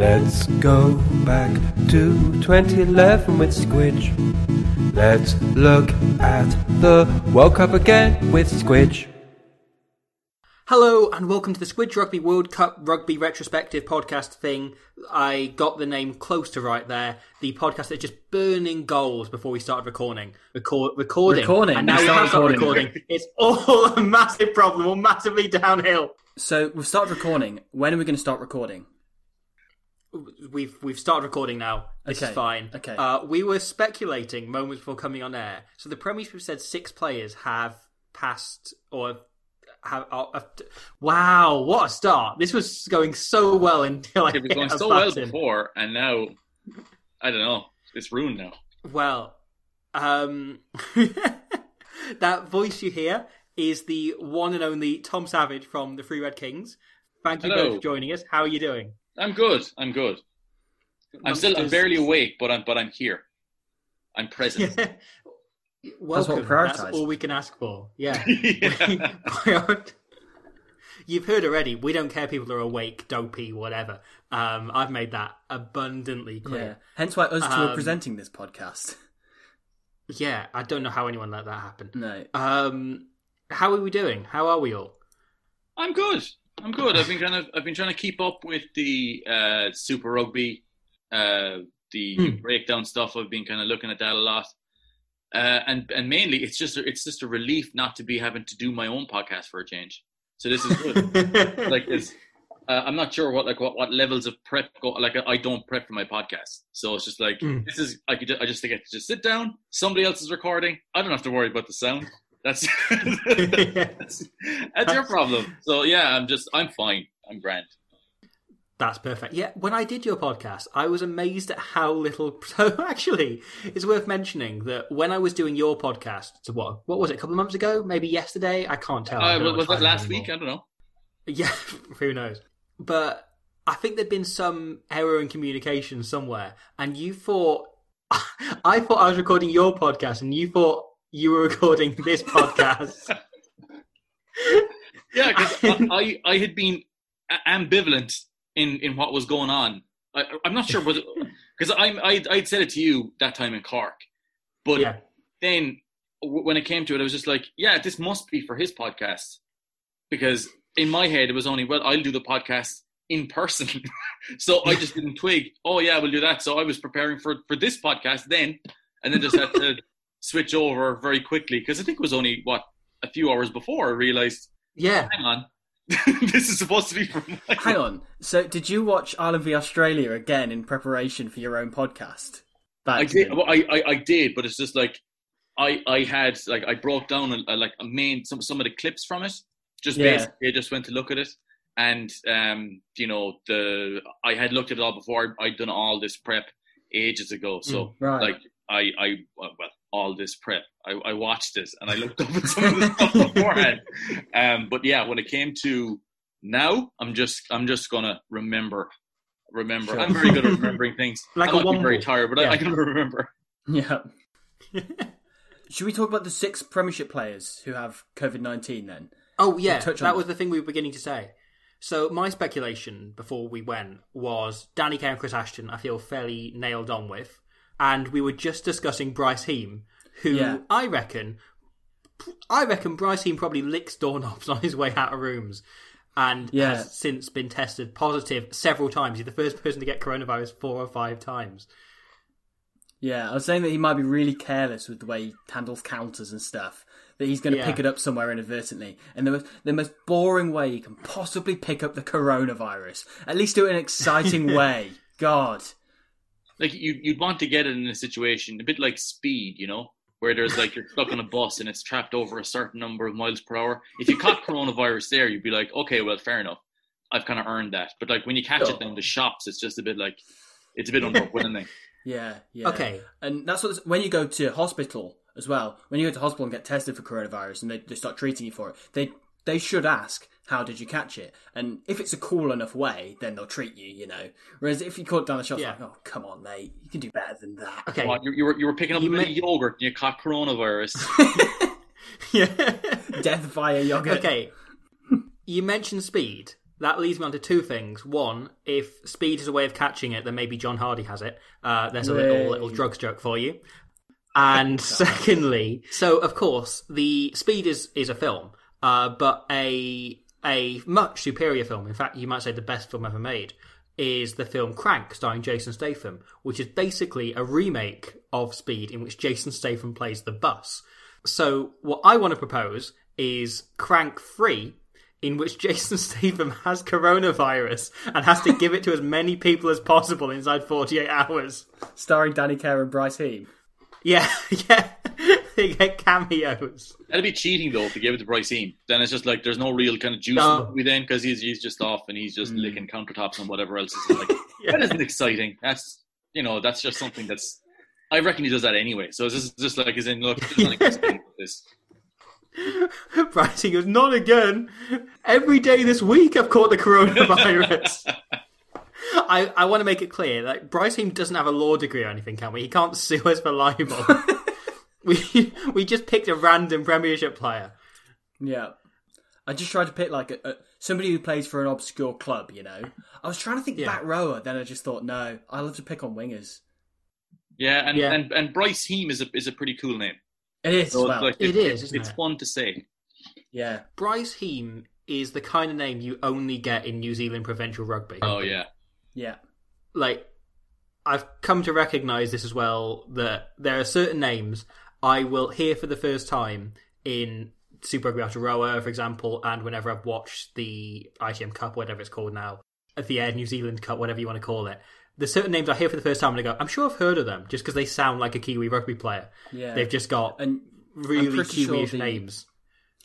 Let's go back to 2011 with Squidge. Let's look at the World Cup again with Squidge. Hello and welcome to the Squidge Rugby World Cup Rugby Retrospective podcast thing. I got the name close to right there. The podcast that's just burning goals before we started recording. Record, recording. Recording. And now We we have started recording. recording. It's all a massive problem. We're massively downhill. So we've started recording. When are we going to start recording? We've we've started recording now. This Okay, is fine. okay. Uh, we were speculating moments before coming on air. So the Premiership said six players have passed or have. are- have wow, what a start! This was going so well until I It was going a so well button. before, and now I don't know. It's ruined now. Well, um, that voice you hear is the one and only Tom Savage from the Three Red Kings. Thank you Hello. both for joining us. How are you doing? I'm good. I'm good. I'm still. I'm barely awake, but I'm. But I'm here. I'm present. Welcome. we prioritise. That's all we can ask for. Yeah. Yeah. You've heard already. We don't care. People are awake, dopey, whatever. Um, I've made that abundantly Yeah. clear. Hence why us two are Um, presenting this podcast. Yeah. I don't know how anyone let that happen. No. Um, how are we doing? How are we all? I'm good. I'm good. I've been kind of. I've been trying to keep up with the uh, Super Rugby, uh, the Hmm. breakdown stuff. I've been kind of looking at that a lot, uh, and and mainly it's just a, it's just a relief not to be having to do my own podcast for a change. So this is good. like this. Uh, I'm not sure what like what, what levels of prep go. Like I don't prep for my podcast, so it's just like Mm. this is I could I just get to just sit down. Somebody else is recording. I don't have to worry about the sound. That's that's, that's your problem. So yeah, I'm just I'm fine. I'm grand. That's perfect. Yeah, when I did your podcast, I was amazed at how little. So actually, it's worth mentioning that when I was doing your podcast, so what what was it? A couple of months ago, maybe yesterday. I can't tell. I Uh, don't was that it last anymore. week? I don't know. Yeah, who knows? But I think there'd been some error in communication somewhere, and you thought I thought I was recording your podcast, and you thought you were recording this podcast. Yeah, because I, I I had been a- ambivalent in in what was going on. I, I'm not sure because I'm I I'd said it to you that time in Cork, but yeah, then w- when it came to it, I was just like, yeah, this must be for his podcast because in my head it was only well, I'll do the podcast in person, so I just didn't twig. Oh yeah, we'll do that. So I was preparing for for this podcast then, and then just had to switch over very quickly because I think it was only what a few hours before I realized, yeah. hang on, this is supposed to be my. Hang on. So did you watch Ireland v Australia again in preparation for your own podcast? I did. Well, I, I I did, but it's just like I I had like I broke down a, a, like a main some some of the clips from it. Just Yeah. basically, I just went to look at it, and um, you know the I had looked at it all before. I'd done all this prep ages ago, so Mm, right. like I I well all this prep. I, I watched this and I looked up at some of the stuff beforehand. Um, but yeah, when it came to now, I'm just I'm just gonna remember. Remember, Sure. I'm very good at remembering things. Like I a might be very tired, but I, Yeah. I can remember. Yeah. Should we talk about the six Premiership players who have COVID nineteen then? Oh yeah, touch on that that. was the thing we were beginning to say. So my speculation before we went was Danny Care and Chris Ashton. I feel fairly nailed on with, and we were just discussing Bryce Heem, who Yeah. I reckon, I reckon Bryce Heem probably licks doorknobs on his way out of rooms, and Yeah. has since been tested positive several times. He's the first person to get coronavirus four or five times. Yeah, I was saying that he might be really careless with the way he handles counters and stuff. That he's going to Yeah. pick it up somewhere inadvertently. And the most, the most boring way you can possibly pick up the coronavirus. At least do it in an exciting way. God. Like you, you'd want to get it in a situation a bit like speed, you know, where there's like you're stuck on a bus and it's trapped over a certain number of miles per hour. If you caught coronavirus there, you'd be like, okay, well, fair enough. I've kind of earned that. But like when you catch it in the shops, it's just a bit like it's a bit underwhelming. Yeah, yeah. Okay. And that's what when you go to hospital as well. When you go to hospital and get tested for coronavirus, and they, they start treating you for it, they they should ask, "How did you catch it?" And if it's a cool enough way, then they'll treat you. You know. Whereas if you caught down the shop, Yeah. like, "Oh, come on, mate, you can do better than that." Okay. What, you, you were you were picking up You a bit may- of yogurt and you caught coronavirus. yeah. Death via yogurt. Okay. You mentioned speed. That leads me on to two things. One, if speed is a way of catching it, then maybe John Hardy has it. Uh, there's a little little drugs joke for you. And secondly, so of course the Speed is is a film, uh, but a a much superior film. In fact, you might say the best film ever made is the film Crank, starring Jason Statham, which is basically a remake of Speed in which Jason Statham plays the bus. So what I want to propose is Crank Free, in which Jason Statham has coronavirus and has to give it to as many people as possible inside 48 hours. Starring Danny Carey and Bryce Heem. Yeah, yeah. They get cameos. That'd be cheating though if you gave it to Bryce Heem. Then it's just like there's no real kind of juice No. in then because he's he's just off and he's just mm. licking countertops and whatever else. Is like that isn't exciting. That's you know that's just something that's. I reckon he does that anyway. So this is just like as in look, there's nothing exciting about this. Bryce he goes, not again. Every day this week I've caught the coronavirus. I, I want to make it clear that Bryce Heem doesn't have a law degree or anything, can we? He can't sue us for libel. We we just picked a random Premiership player. Yeah. I just tried to pick like a, a, somebody who plays for an obscure club, you know. I was trying to think Yeah. back rower, then I just thought, no, I love to pick on wingers. Yeah, and Yeah. and and Bryce Heem is a is a pretty cool name. It is, So well, like, It is, isn't It's it? fun to say. yeah. Bryce Heem is the kind of name you only get in New Zealand provincial rugby. Oh yeah. Yeah. like I've come to recognize this as well that there are certain names I will hear for the first time in Super Rugby after Aotearoa, for example, and whenever I've watched the ITM Cup, whatever it's called now, at the Air New Zealand Cup, whatever you want to call it. There's certain names I hear for the first time and I go, I'm sure I've heard of them just because they sound like a Kiwi rugby player. Yeah. They've just got And really pretty sure names.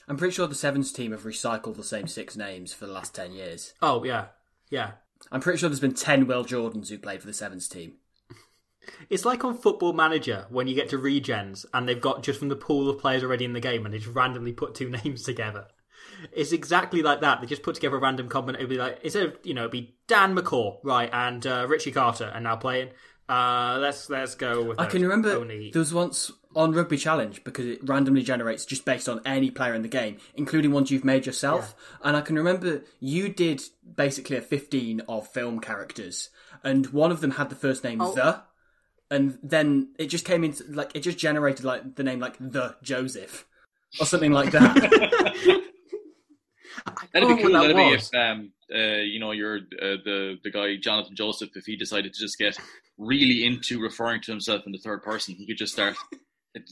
I'm pretty sure the Sevens team have recycled the same six names for the last 10 years. Oh, yeah. Yeah. I'm pretty sure there's been 10 Will Jordans who played for the Sevens team. It's like on Football Manager when you get to regens and they've got just from the pool of players already in the game and they just randomly put two names together. It's exactly like that. They just put together a random combination. It'd be like instead of you know, it'd be Dan McCaw, right, and uh, Richie Carter, and now playing. Uh, let's let's go with. I can remember only. there was once on Rugby Challenge because it randomly generates just based on any player in the game, including ones you've made yourself. And I can remember you did basically a 15 of film characters, and one of them had the first name Oh. The, and then it just came into like it just generated like the name like The Joseph or something like that. That'd be cool. that That'd be if um uh you know you're uh, the the guy Jonathan Joseph if he decided to just get really into referring to himself in the third person, he could just start.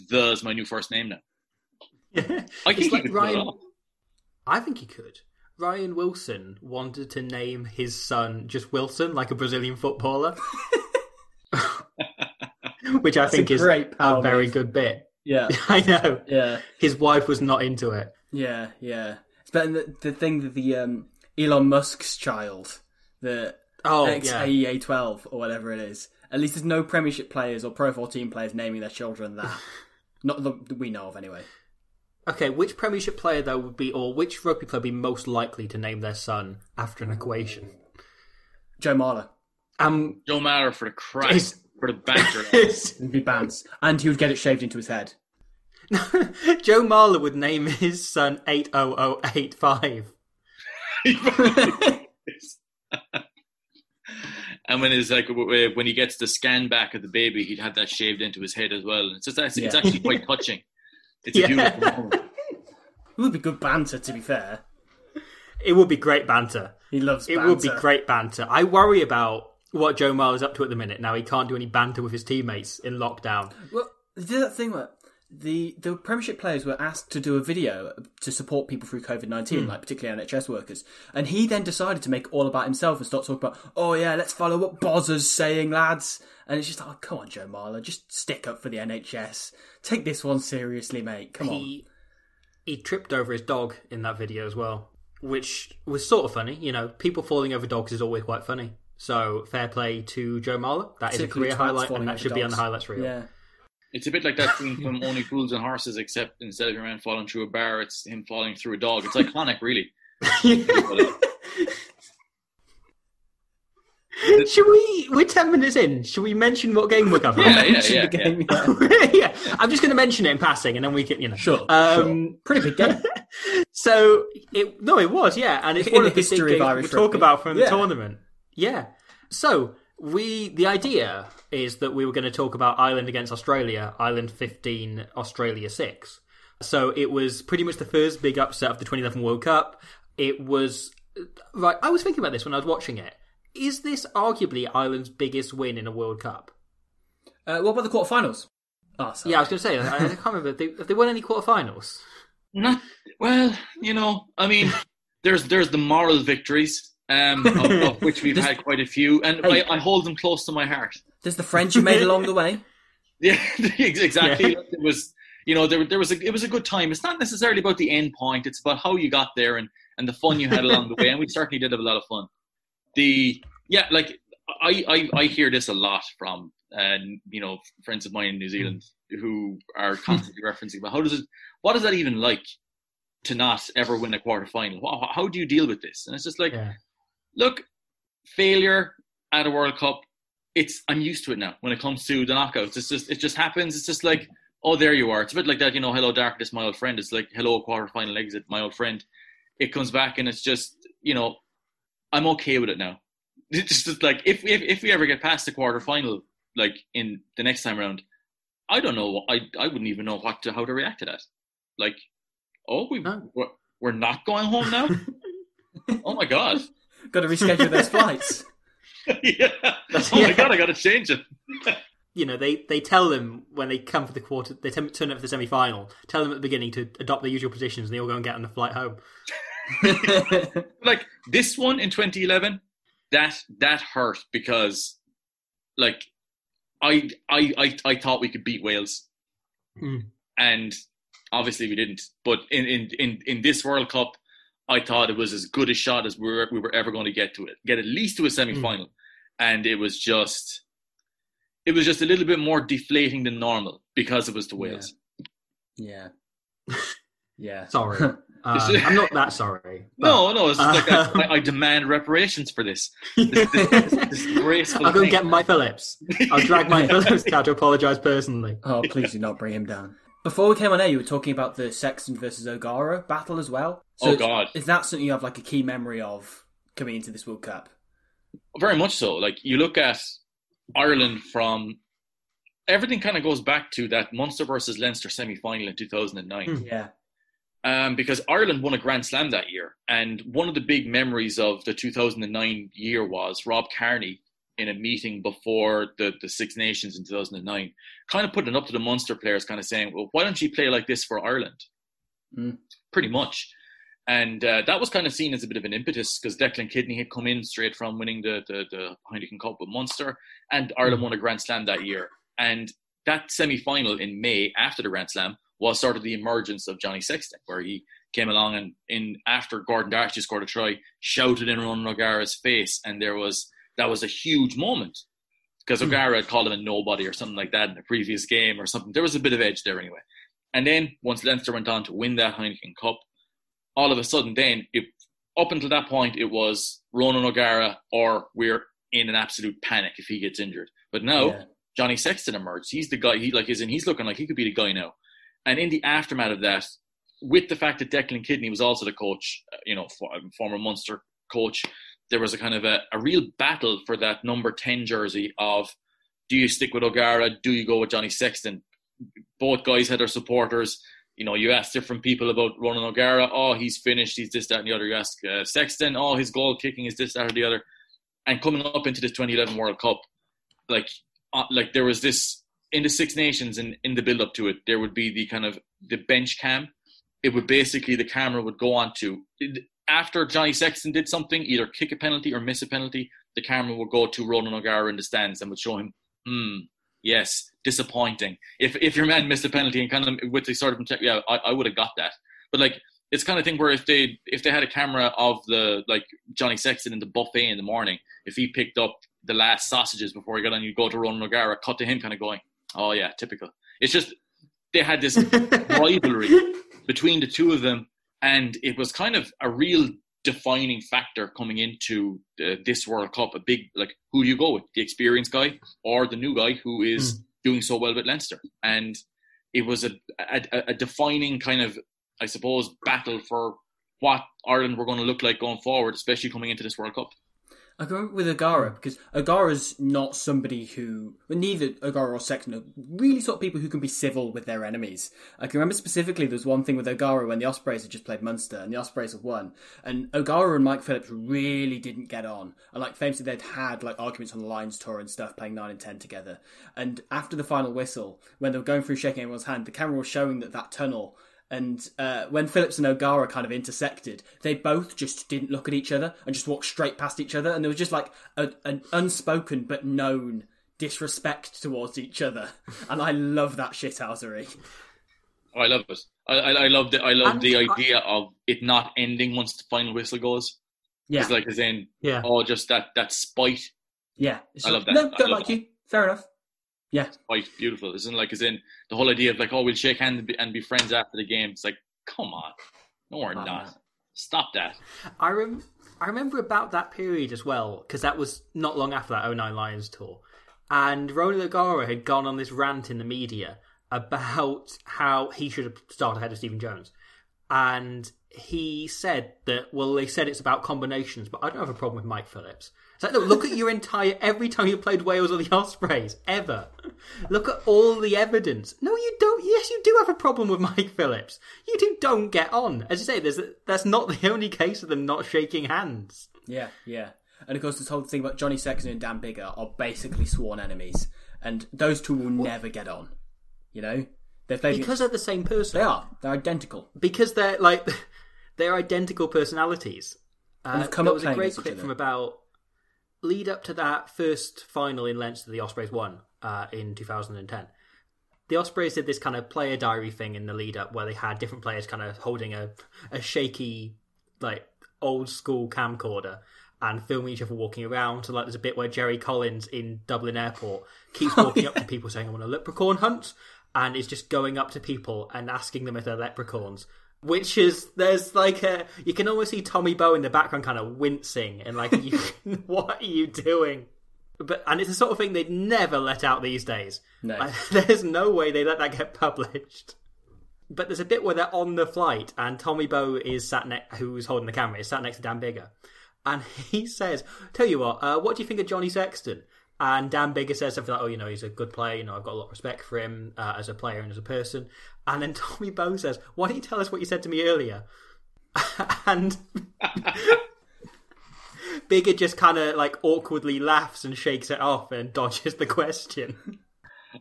The is my new first name now. I think like could pull it Ryan. I think he could. Ryan Wilson wanted to name his son just Wilson, like a Brazilian footballer. Which I That's a think is great a power very good bit. yeah, I know. yeah. His wife was not into it. Yeah, yeah. It's better the, the thing that the um, Elon Musk's child, the Oh, ex yeah. AEA 12 or whatever it is. At least there's no Premiership players or Pro 14 players naming their children that. Not that that we know of, anyway. Okay, which Premiership player though would be, or which rugby player would be most likely to name their son after an equation? Joe Marler. Um, Joe Marler for the crack, It's- for the banter. It'd be Bance. And he would get it shaved into his head. Joe Marler would name his son eight oh oh eight five. and when it's like when he gets the scan back of the baby, he'd have that shaved into his head as well. And it's just it's, it's Yeah. actually quite touching. It's a beautiful moment. It would be good banter, to be fair. It would be great banter. He loves It banter. would be great banter. I worry about what Joe Marler's up to at the minute. Now he can't do any banter with his teammates in lockdown. Well, they did that thing where the the Premiership players were asked to do a video to support people through COVID nineteen, hmm. like particularly NHS workers, and he then decided to make all about himself and start talking about, oh yeah, let's follow what Bozza's saying, lads. And it's just like, oh, come on, Joe Marler, just stick up for the NHS. Take this one seriously, mate. Come on. He he tripped over his dog in that video as well, which was sort of funny. You know, people falling over dogs is always quite funny. So fair play to Joe Marler. That is a career highlight, and that over should be on the highlights reel. Yeah. It's a bit like that scene from Only Fools and Horses, except instead of your man falling through a bar, it's him falling through a dog. It's iconic, really. Should we? We're ten minutes in. Should we mention what game we're covering? Yeah, yeah, yeah, the yeah. game, yeah. yeah, I'm just going to mention it in passing, and then we can, you know. Sure, Um, Pretty big game. so it no, it was yeah, and it's In one the of the big history of games we talk about from the tournament. Yeah. So we the idea is that we were going to talk about Ireland against Australia, Ireland 15, Australia 6. So it was pretty much the first big upset of the 2011 World Cup. It was right. I was thinking about this when I was watching it. Is this arguably Ireland's biggest win in a World Cup? Uh, what about the quarterfinals? Oh, sorry. Yeah, I was going to say. I, I can't remember. If they, have they won any quarterfinals? Not well, you know. I mean, there's there's the moral victories, um, of, of which we've had quite a few, and Hey. I, I hold them close to my heart. There's the friends you made along the way. Yeah, exactly. Yeah. It was, you know, there there was a it was a good time. It's not necessarily about the end point; it's about how you got there and and the fun you had along the way. And we certainly did have a lot of fun. The yeah, like I I, I hear this a lot from and you know friends of mine in New Zealand who are constantly referencing about how does it what is that even like to not ever win a quarter final? How, how do you deal with this? And it's just like Yeah. Look, failure at a World Cup, it's I'm used to it now. When it comes to the knockouts, it's just it just happens. It's just like, oh, there you are. It's a bit like that, you know. Hello, darkness, my old friend. It's like hello, quarterfinal exit, my old friend. It comes back, and it's just you know, I'm okay with it now. It's just like if if if we ever get past the quarterfinal, like in the next time around, I don't know. I I wouldn't even know what to how to react to that. Like, oh, we we're, we're not going home now. oh my god. Got to reschedule those flights. yeah. Oh Yeah. my god, I gotta change it. you know, they, they tell them when they come for the quarter, they turn up for the semi final, tell them at the beginning to adopt their usual positions and they all go and get on the flight home. Like this one in 2011, that that hurt because, like, I I I, I thought we could beat Wales, Hmm. and obviously we didn't. But in, in in in this World Cup, I thought it was as good a shot as we were we were ever going to get to it, get at least to a semi final, and it was just. It was just a little bit more deflating than normal because it was to Wales. yeah. Yeah. Sorry. Uh, I'm not that sorry. but- No, no, it's just like I, I demand reparations for this. This, this, this disgraceful I'll go and thing. get Mike Phillips. I'll drag Mike Phillips down to apologise personally. Oh, please do not bring him down. Before we came on air, you were talking about the Sexton versus O'Gara battle as well. Oh, God. Is that something you have like a key memory of coming into this World Cup? Very much so. Like you look at Ireland from everything kind of goes back to that Munster versus Leinster semi final in 2009. Yeah. um, because Ireland won a Grand Slam that year. And one of the big memories of the 2009 year was Rob Kearney in a meeting before the, the Six Nations in 2009, kind of putting it up to the Munster players, kind of saying, well, why don't you play like this for Ireland? Mm. Pretty much. And uh, that was kind of seen as a bit of an impetus because Declan Kidney had come in straight from winning the, the, the Heineken Cup with Munster, and Ireland won a Grand Slam that year. And that semi final in May after the Grand Slam was sort of the emergence of Johnny Sexton, where he came along and in after Gordon D'Arcy scored a try, shouted in Ron O'Gara's face, and there was that was a huge moment because O'Gara had called him a nobody or something like that in the previous game or something. There was a bit of edge there anyway. And then once Leinster went on to win that Heineken Cup, all of a sudden then it, up until that point it was Ronan O'Gara or we're in an absolute panic if he gets injured. But now Yeah. Johnny Sexton emerged. He's the guy. He like is in. He's looking like he could be the guy now. And in the aftermath of that, with the fact that Declan Kidney was also the coach, uh, you know, for, former Munster coach, there was a kind of a, a real battle for that number ten jersey of do you stick with O'Gara? Do you go with Johnny Sexton? Both guys had their supporters. You know, you ask different people about Ronan O'Gara. Oh, he's finished. He's this, that, and the other. You ask uh, Sexton. Oh, his goal kicking is this, that, or the other. and coming up into the 2011 World Cup, like uh, like there was this in the Six Nations and in the build up to it, there would be the kind of the bench cam. It would basically the camera would go on to after Johnny Sexton did something, either kick a penalty or miss a penalty, the camera would go to Ronan O'Gara in the stands and would show him, hmm, yes, disappointing. If if your man missed a penalty and kind of with the sort of yeah, I, I would have got that. But like it's kind of thing where if they if they had a camera of the like Johnny Sexton in the buffet in the morning, if he picked up the last sausages before he got on, you go to Ronan O'Gara, cut to him kind of going, oh yeah, typical. It's just they had this rivalry between the two of them, and it was kind of a real defining factor coming into uh, this World Cup. A big like, who do you go with, the experienced guy or the new guy who is mm. doing so well with Leinster? And it was a, a, a defining kind of, I suppose, battle for what Ireland were going to look like going forward, especially coming into this World Cup. I go with O'Gara hmm. because O'Gara's not somebody who, neither O'Gara or Sexton are really sort of people who can be civil with their enemies. I can remember specifically there was one thing with O'Gara when the Ospreys had just played Munster and the Ospreys had won, and O'Gara and Mike Phillips really didn't get on. And like famously, they'd had like arguments on the Lions tour and stuff, playing nine and ten together. And after the final whistle, when they were going through shaking everyone's hand, the camera was showing that that tunnel and uh, when Phillips and O'Gara kind of intersected, they both just didn't look at each other and just walked straight past each other. And there was just like a, an unspoken but known disrespect towards each other. And I love that shithousery. Oh, I love it. I, I, I love the I love and the idea of it not ending once the final whistle goes. Yeah, it's like as in yeah, oh, just that that spite. Yeah, I love that. No, don't like that. you. Fair enough. Yeah, it's quite beautiful. Isn't it? like as in the whole idea of like, oh, we'll shake hands and be, and be friends after the game. It's like, come on, no, we're oh, not. Man. Stop that. I rem- I remember about that period as well because that was not long after that 09 Lions tour, and Ronan O'Gara had gone on this rant in the media about how he should have started ahead of Stephen Jones, and he said that well, they said it's about combinations, but I don't have a problem with Mike Phillips. It's like, look, look at your entire every time you played Wales or the Ospreys ever. Look at all the evidence. No, you don't. Yes, you do have a problem with Mike Phillips. You two don't get on. As you say, there's that's not the only case of them not shaking hands. Yeah, yeah. And of course, this whole thing about Johnny Sexton and Dan Biggar are basically sworn enemies, and those two will what? never get on. You know, they're because they're the same person. They are. They're identical. Because they're like they're identical personalities. Uh, there was a great clip from about lead up to that first final in Leinster, the Ospreys won uh, in 2010. The Ospreys did this kind of player diary thing in the lead up where they had different players kind of holding a, a shaky, like old school camcorder and filming each other walking around. So, like, there's a bit where Jerry Collins in Dublin Airport keeps oh, walking oh, yeah. up to people saying, I want a leprechaun hunt, and is just going up to people and asking them if they're leprechauns which is there's like a you can almost see Tommy Bowe in the background kind of wincing and like you, what are you doing? But and it's the sort of thing they'd never let out these days. No. Like, there's no way they let that get published. But there's a bit where they're on the flight and Tommy Bowe is sat next who's holding the camera is sat next to Dan Biggar. And he says, Tell you what, uh, what do you think of Johnny Sexton? And Dan Biggar says something like, "Oh, you know, he's a good player. You know, I've got a lot of respect for him uh, as a player and as a person." And then Tommy Bowe says, "Why don't you tell us what you said to me earlier?" and Biggar just kind of like awkwardly laughs and shakes it off and dodges the question.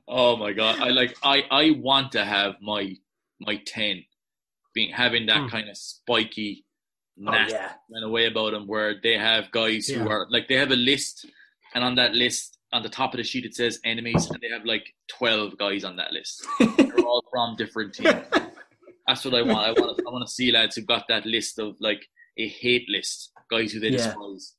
Oh my god! I like I I want to have my my ten being having that mm. kind of spiky, nasty oh, yeah. kind of way about them, where they have guys yeah. who are like they have a list and on that list, on the top of the sheet, it says enemies, and they have like twelve guys on that list. They're all from different teams. That's what I want. I want. To, I want to see lads who've got that list of like a hate list, guys who they yeah. despise.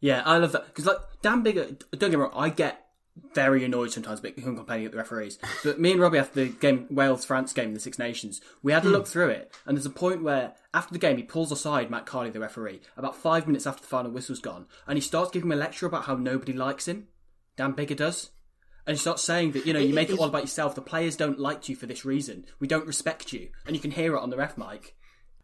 Yeah, I love that because like Dan Biggar. Don't get me wrong, I get very annoyed sometimes about him complaining at the referees. But me and Robbie after the game Wales France game in the Six Nations, we had a look hmm. through it, and there's a point where after the game he pulls aside Matt Carley, the referee, about five minutes after the final whistle's gone, and he starts giving him a lecture about how nobody likes him. Dan Biggar does. And he starts saying that, you know, you make it all about yourself. The players don't like you for this reason. We don't respect you. And you can hear it on the ref mic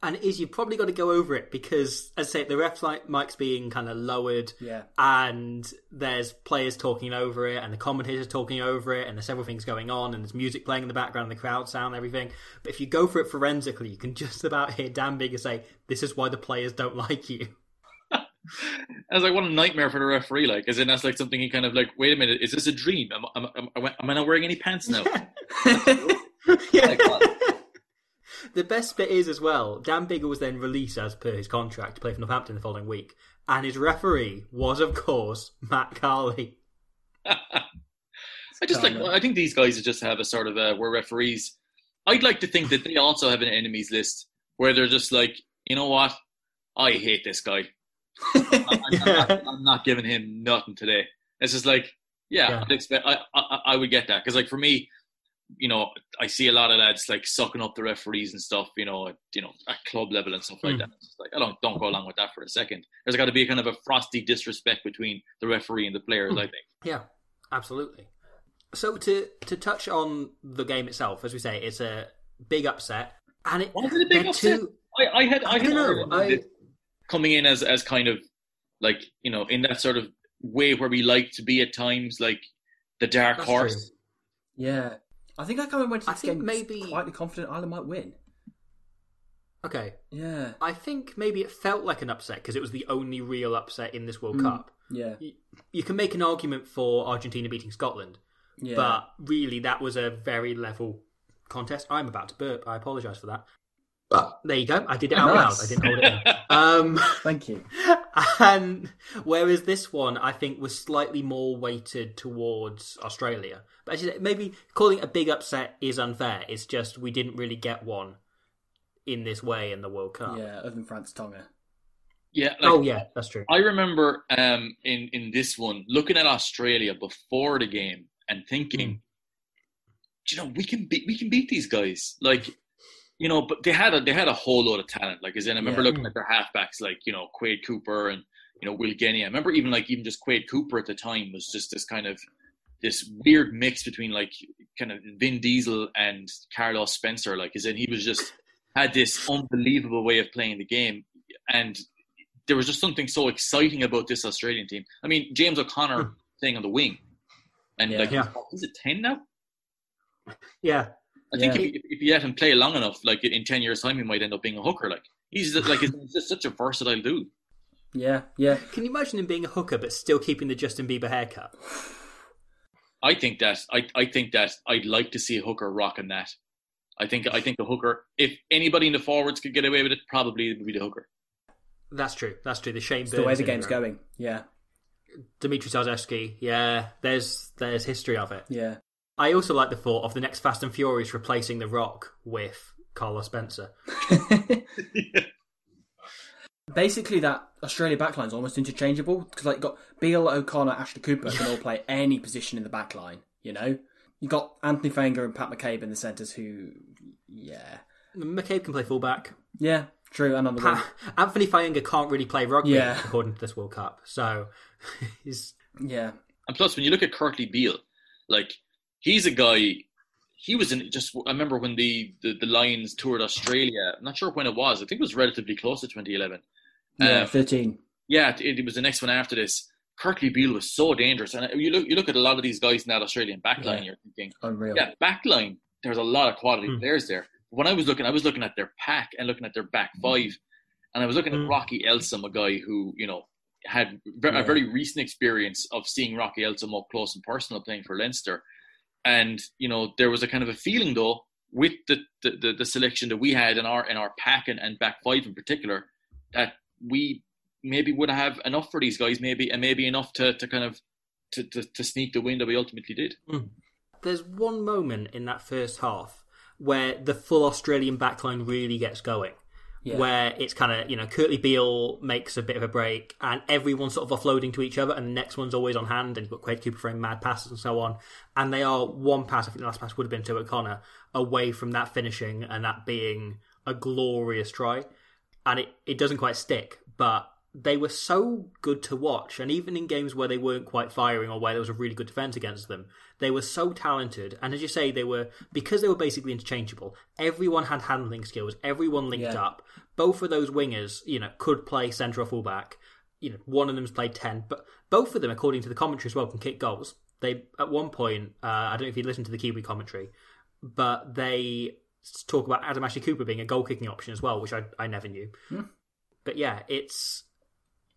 and is you've probably got to go over it because, as I say, the ref like mic's being kind of lowered, yeah, and there's players talking over it, and the commentators talking over it, and there's several things going on, and there's music playing in the background, and the crowd sound, and everything. But if you go for it forensically, you can just about hear Dan Biggar say, "This is why the players don't like you." I was like, what a nightmare for the referee. Like, as in, that's like something he kind of like, wait a minute, is this a dream? Am, am, am, am I not wearing any pants now? yeah. God. The best bit is as well. Dan Biggar was then released as per his contract to play for Northampton the following week, and his referee was, of course, Matt Carley. I just like. I think these guys just have a sort of a, where referees, I'd like to think that they also have an enemies list where they're just like, you know what? I hate this guy. I'm, I'm not, I'm not giving him nothing today. It's just like, yeah, Yeah. I'd expect, I, I, I would get that. Because, like, for me, you know, I see a lot of lads like sucking up the referees and stuff, you know, at, you know, at club level and stuff like Mm. that. It's like, I don't, don't go along with that for a second. There's got to be a kind of a frosty disrespect between the referee and the players, Mm. I think. Yeah, absolutely. So to to touch on the game itself, as we say, it's a big upset, and it. Was it a big upset? two- I, I had, I, I had know. I, coming in as as kind of like you know in that sort of way where we like to be at times, like the dark That's horse. true. Yeah. I think I kind of went to I this think game maybe- quietly confident Ireland might win. okay, Yeah. I think maybe it felt like an upset because it was the only real upset in this World Mm. Cup. Yeah. You, you can make an argument for Argentina beating Scotland, Yeah. but really that was a very level contest. I'm about to burp. I apologise for that. But there you go. I did it out loud. I didn't hold it in. Um, Thank you. and whereas this one, I think, was slightly more weighted towards Australia. But as you say, maybe calling it a big upset is unfair. It's just we didn't really get one in this way in the World Cup. Yeah, other than France Tonga. Yeah. Like, oh yeah, that's true. I remember um, in in this one looking at Australia before the game and thinking, "Do you know, we can beat we can beat these guys. Like, you know, but they had a they had a whole lot of talent. Like, as in, I remember Yeah. looking at their halfbacks, like you know, Quade Cooper and you know Will Genia. I remember even like even just Quade Cooper at the time was just this kind of this weird mix between like kind of Vin Diesel and Carlos Spencer. Like, as in, he was just had this unbelievable way of playing the game and there was just something so exciting about this Australian team. I mean, James O'Connor hmm. playing on the wing, and Yeah. like, Yeah. is it ten now? Yeah, I think Yeah. if, you- if you let him play long enough, like in ten years' time, he might end up being a hooker. Like he's like he's just such a versatile dude. Yeah, yeah. can you imagine him being a hooker but still keeping the Justin Bieber haircut? I think that I, I think that I'd like to see a hooker rocking that. I think I think the hooker, if anybody in the forwards could get away with it, probably it would be the hooker. That's true. That's true. The Shane It's the way the game's going. Yeah, Dimitri Szarzewski. Yeah, there's there's history of it. yeah. I also like the thought of the next Fast and Furious replacing The Rock with Carlos Spencer. Basically, that Australia backline is almost interchangeable because like you got Beale, O'Connor, Ashley Cooper can all play any position in the backline. You know, you got Anthony Fainga'a and Pat McCabe in the centres who, yeah, McCabe can play fullback. yeah, true, and on the wing. Pa- Anthony Fainga'a can't really play rugby Yeah. according to this World Cup. So he's Yeah, And plus, when you look at Kurtley Beale, like he's a guy. He was in just. I remember when the, the the Lions toured Australia. I'm not sure when it was. I think it was relatively close to 2011. yeah, Um, thirteen. yeah, it, it was the next one after this. Kurtley Beale was so dangerous, and you look you look at a lot of these guys in that Australian backline. Yeah. You're thinking, Unreal. yeah, backline. There's a lot of quality Hmm. players there. When I was looking, I was looking at their pack and looking at their back five, and I was looking at Hmm. Rocky Elsom, a guy who you know had a very recent experience of seeing Rocky Elsom up close and personal playing for Leinster, and you know there was a kind of a feeling though with the the, the, the selection that we had in our in our pack and, and back five in particular that we maybe would have enough for these guys maybe and maybe enough to, to kind of to, to, to sneak the win that we ultimately did. Hmm. there's one moment in that first half where the full Australian backline really gets going. Yeah. Where it's kind of, you know, Kurtley Beale makes a bit of a break and everyone's sort of offloading to each other and the next one's always on hand and you've got Quade Cooper throwing mad passes and so on. And they are one pass, I think the last pass would have been to O'Connor, away from that finishing and that being a glorious try. And it, it doesn't quite stick, but they were so good to watch. And even in games where they weren't quite firing or where there was a really good defence against them, they were so talented. And as you say, they were, because they were basically interchangeable, everyone had handling skills, everyone linked Yeah. up. Both of those wingers, you know, could play centre or fullback. You know, one of them's played 10, but both of them, according to the commentary as well, can kick goals. They, at one point, uh, I don't know if you listened to the Kiwi commentary, but they talk about Adam Ashley Cooper being a goal kicking option as well, which I, I never knew. But yeah, it's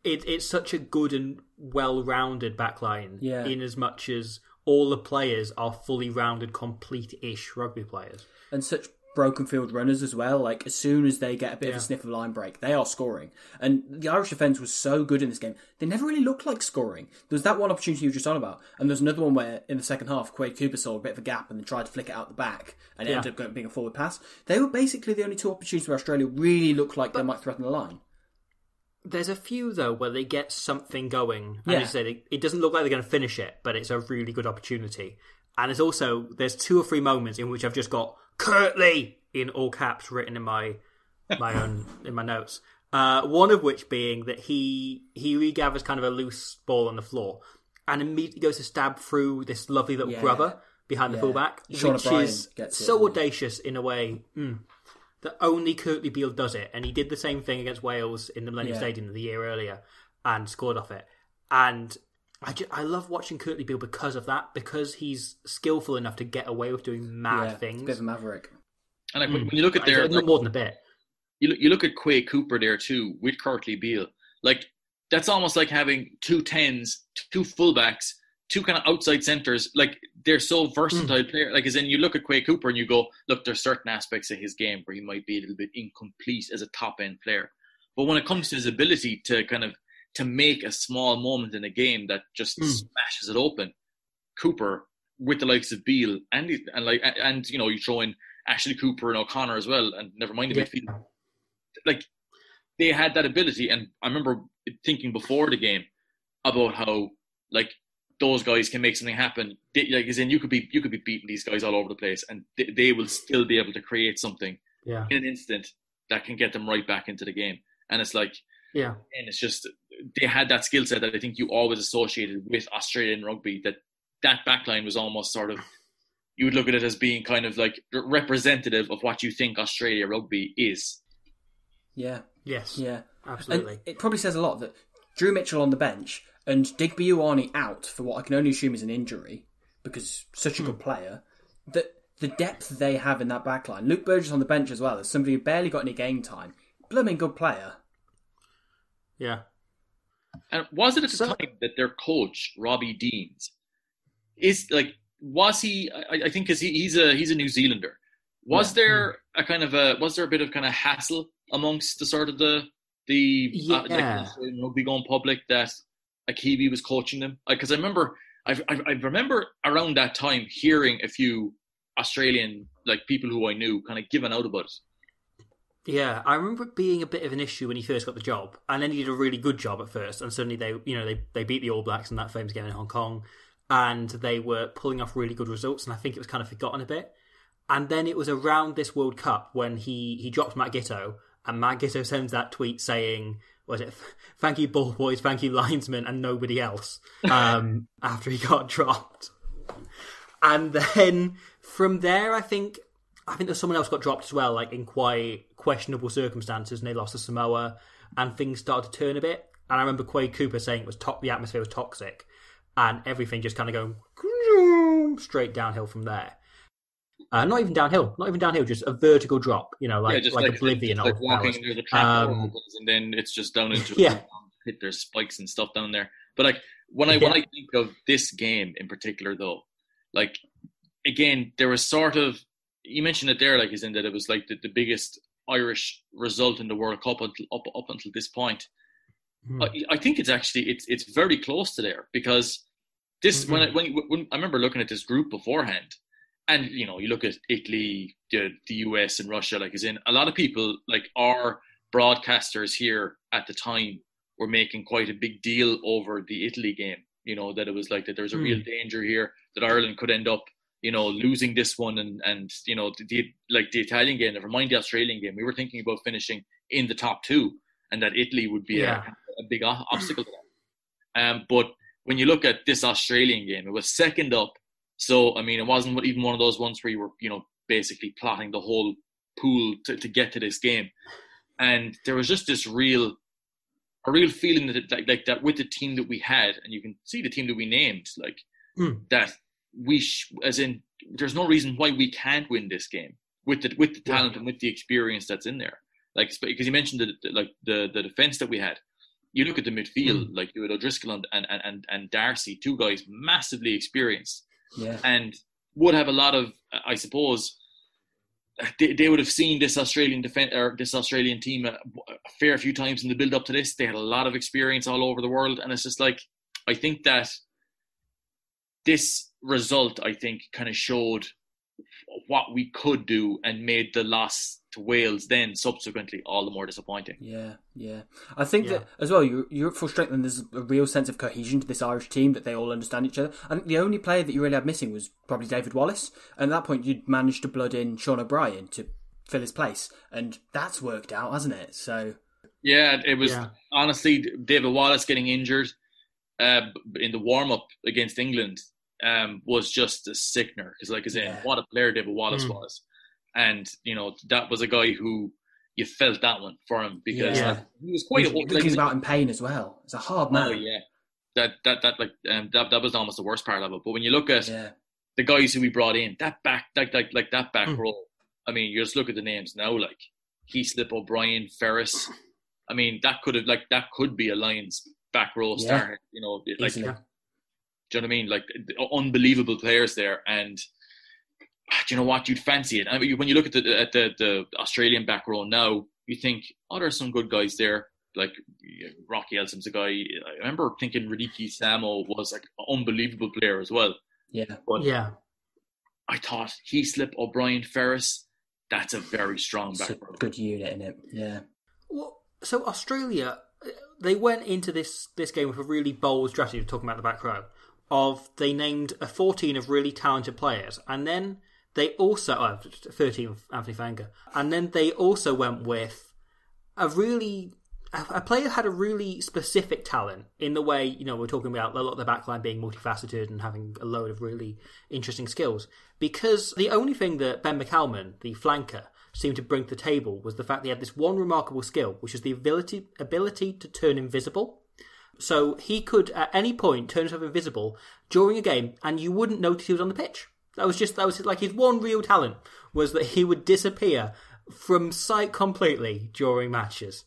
it, it's such a good and well-rounded backline. Yeah. In as much as all the players are fully rounded, complete-ish rugby players. and such broken field runners as well. Like as soon as they get a bit of a sniff of line break, they are scoring. And the Irish defence was so good in this game. They never really looked like scoring. There was that one opportunity you were just on about, and there's another one where in the second half, Quade Cooper saw a bit of a gap and then tried to flick it out the back, and it Yeah. ended up being a forward pass. They were basically the only two opportunities where Australia really looked like they might threaten the line. There's a few though where they get something going. And Yeah. you said it, it doesn't look like they're going to finish it, but it's a really good opportunity. And it's also there's two or three moments in which I've just got Kurtley in all caps written in my my own in my notes. Uh, one of which being that he he regathers kind of a loose ball on the floor and immediately goes to stab through this lovely little Yeah. grubber behind the Yeah. fullback, Sean which O'Brien is it, so doesn't audacious in a way. Mm, that only Kurtley Beale does it, and he did the same thing against Wales in the Millennium Yeah. Stadium the year earlier and scored off it. And I, ju- I love watching Kurtley Beale because of that, because he's skillful enough to get away with doing mad yeah, things. It's a of maverick. And like, when when you look at their, Like, like, no more than a bit. you look, you look at Quade Cooper there too with Curtly Beale. Like that's almost like having two tens, two fullbacks, two kind of outside centers. Like they're so versatile player. Like as in you look at Quade Cooper and you go, look, there's certain aspects of his game where he might be a little bit incomplete as a top end player. But when it comes to his ability to kind of to make a small moment in a game that just Mm. smashes it open, Cooper with the likes of Beale and and like and you know you throw in Ashley Cooper and O'Connor as well, and never mind the Yeah. midfield like they had that ability and i remember thinking before the game about how like those guys can make something happen they, like as in you could be you could be beating these guys all over the place and they, they will still be able to create something Yeah. in an instant that can get them right back into the game and it's like Yeah. and it's just they had that skill set that i think you always associated with australian rugby that that backline was almost sort of you would look at it as being kind of like representative of what you think australia rugby is Yeah, Yes. yeah. Absolutely. And it probably says a lot that Drew Mitchell on the bench and Digby Ioane out for what I can only assume is an injury because such a good player. That the depth they have in that backline. Luke Burgess on the bench as well as somebody who barely got any game time. Blooming good player. yeah. And was it at the So- time that their coach Robbie Deans is like was he? I, I think because he, he's a he's a New Zealander. Was Yeah. there a kind of a was there a bit of kind of hassle amongst the sort of the the uh, like Yeah. the Australian rugby going public that a Kiwi was coaching them? Because I remember I, I I remember around that time hearing a few Australian like people who I knew kind of giving out about it. Yeah, I remember it being a bit of an issue when he first got the job, and then he did a really good job at first, and suddenly they, you know, they they beat the All Blacks in that famous game in Hong Kong, and they were pulling off really good results, and I think it was kind of forgotten a bit. And then it was around this World Cup when he he dropped Matt Giteau, and Matt Giteau sends that tweet saying, "Was it thank you ball boys, thank you linesmen, and nobody else?" Um, after he got dropped, and then from there, I think I think that someone else got dropped as well, like in quite questionable circumstances, and they lost to Samoa, and things started to turn a bit. And I remember Quade Cooper saying it was top, the atmosphere was toxic, and everything just kind of going straight downhill from there. Uh, not even downhill, not even downhill, just a vertical drop. You know, like yeah, like, like, oblivion like of walking powers. near the track Um, and then it's just down into Yeah. hit their spikes and stuff down there. But like when I when I think of this game in particular though, like again, there was sort of you mentioned it there, like is in that it was like the, the biggest Irish result in the World Cup until up up until this point. Hmm. I, I think it's actually it's it's very close to there because this when I when, when I remember looking at this group beforehand, and you know you look at Italy, the the US and Russia, like is in a lot of people like our broadcasters here at the time were making quite a big deal over the Italy game. You know that it was like that there's a real danger here that Ireland could end up you know losing this one and and you know the, the like the Italian game. Never mind the Australian game. We were thinking about finishing in the top two, and that Italy would be Yeah. a, a big obstacle to that. Um, but when you look at this Australian game, it was second up. So I mean, it wasn't even one of those ones where you were, you know, basically plotting the whole pool to, to get to this game. And there was just this real, a real feeling that it, like, like that with the team that we had, and you can see the team that we named, like Hmm. that we, sh- as in, there's no reason why we can't win this game with the with the talent and with the experience that's in there. Like because you mentioned the, like the the defense that we had, you look at the midfield, like you had O'Driscoll and, and, and, and D'Arcy, two guys massively experienced Yeah. and would have a lot of, I suppose, they, they would have seen this Australian defense or this Australian team a, a fair few times in the build up to this. They had a lot of experience all over the world, and it's just like I think that this result, I think, kind of showed what we could do and made the loss to Wales then subsequently all the more disappointing. Yeah, yeah. I think Yeah. that as well. You're, you're at full strength, and there's a real sense of cohesion to this Irish team that they all understand each other. I think the only player that you really had missing was probably David Wallace, and at that point you'd managed to blood in Sean O'Brien to fill his place, and that's worked out, hasn't it? So Yeah, it was Yeah. honestly David Wallace getting injured uh, in the warm up against England um, was just a sickener because, like, I in, Yeah. what a player David Wallace Mm. was, and you know that was a guy who you felt that one for him because Yeah. like, he was quite he's, a he's about in pain as well. It's a hard man. oh yeah, that that that like um, that that was almost the worst part of it. But when you look at yeah. the guys who we brought in, that back like like like that back Mm. row. I mean, you just look at the names now, like Heaslip, O'Brien, Ferris. I mean, that could have like that could be a Lions back row Yeah. star. You know, like Easily. Yeah. do you know what I mean? Like unbelievable players there, and ah, do you know what? You'd fancy it. I mean, when you look at the at the, the Australian back row now, you think, oh, there's some good guys there. Like Rocky Elsom's a guy. I remember thinking Radike Samo was like an unbelievable player as well. Yeah. But Yeah. I thought He Heaslip, O'Brien, Ferris. That's a very strong It's a back row. good unit in it. Yeah. Well, so Australia, they went into this this game with a really bold strategy. Talking about the back row, of they named a fourteen of really talented players, and then they also oh, thirteen of Anthony Fainga'a, and then they also went with a really a player had a really specific talent in the way you know we're talking about a lot of the backline being multifaceted and having a load of really interesting skills. Because the only thing that Ben McCalman, the flanker, seemed to bring to the table was the fact that he had this one remarkable skill, which is the ability ability to turn invisible. So he could at any point turn himself invisible during a game, and you wouldn't notice he was on the pitch. That was just that was like his one real talent was that he would disappear from sight completely during matches.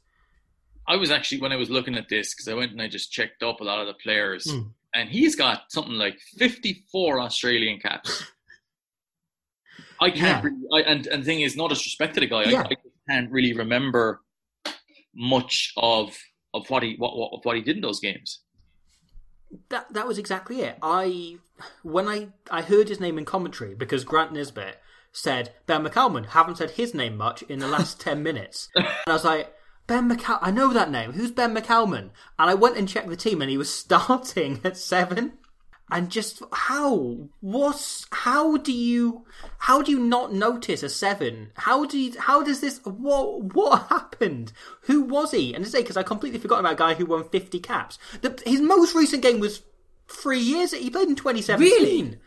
I was actually when I was looking at this because I went and I just checked up a lot of the players, Mm. and he's got something like fifty-four Australian caps. I can't, Yeah. really, I, and and the thing is, not disrespect to the guy, Yeah. I, I can't really remember much of of what he what, what of what he did in those games. That that was exactly it. I when I I heard his name in commentary because Grant Nisbet said Ben McCalman haven't said his name much in the last ten minutes, and I was like. Ben McCall, I know that name. Who's Ben McCalman? And I went and checked the team, and he was starting at seven. And just how? What's? How do you? How do you not notice a seven? How do you? How does this? What? What happened? Who was he? And to say because I completely forgot about a guy who won fifty caps. The, his most recent game was three years. He played in twenty seventeen. Really?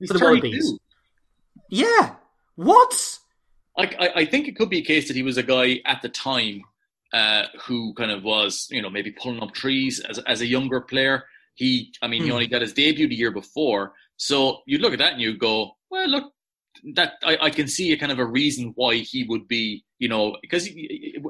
He's For the 32. Wallabies. Yeah. What? I, I I think it could be a case that he was a guy at the time uh, who kind of was, you know, maybe pulling up trees as as a younger player. He, I mean, he Hmm. only got his debut the year before, so you look at that and you go, well, look, that I, I can see a kind of a reason why he would be, you know, because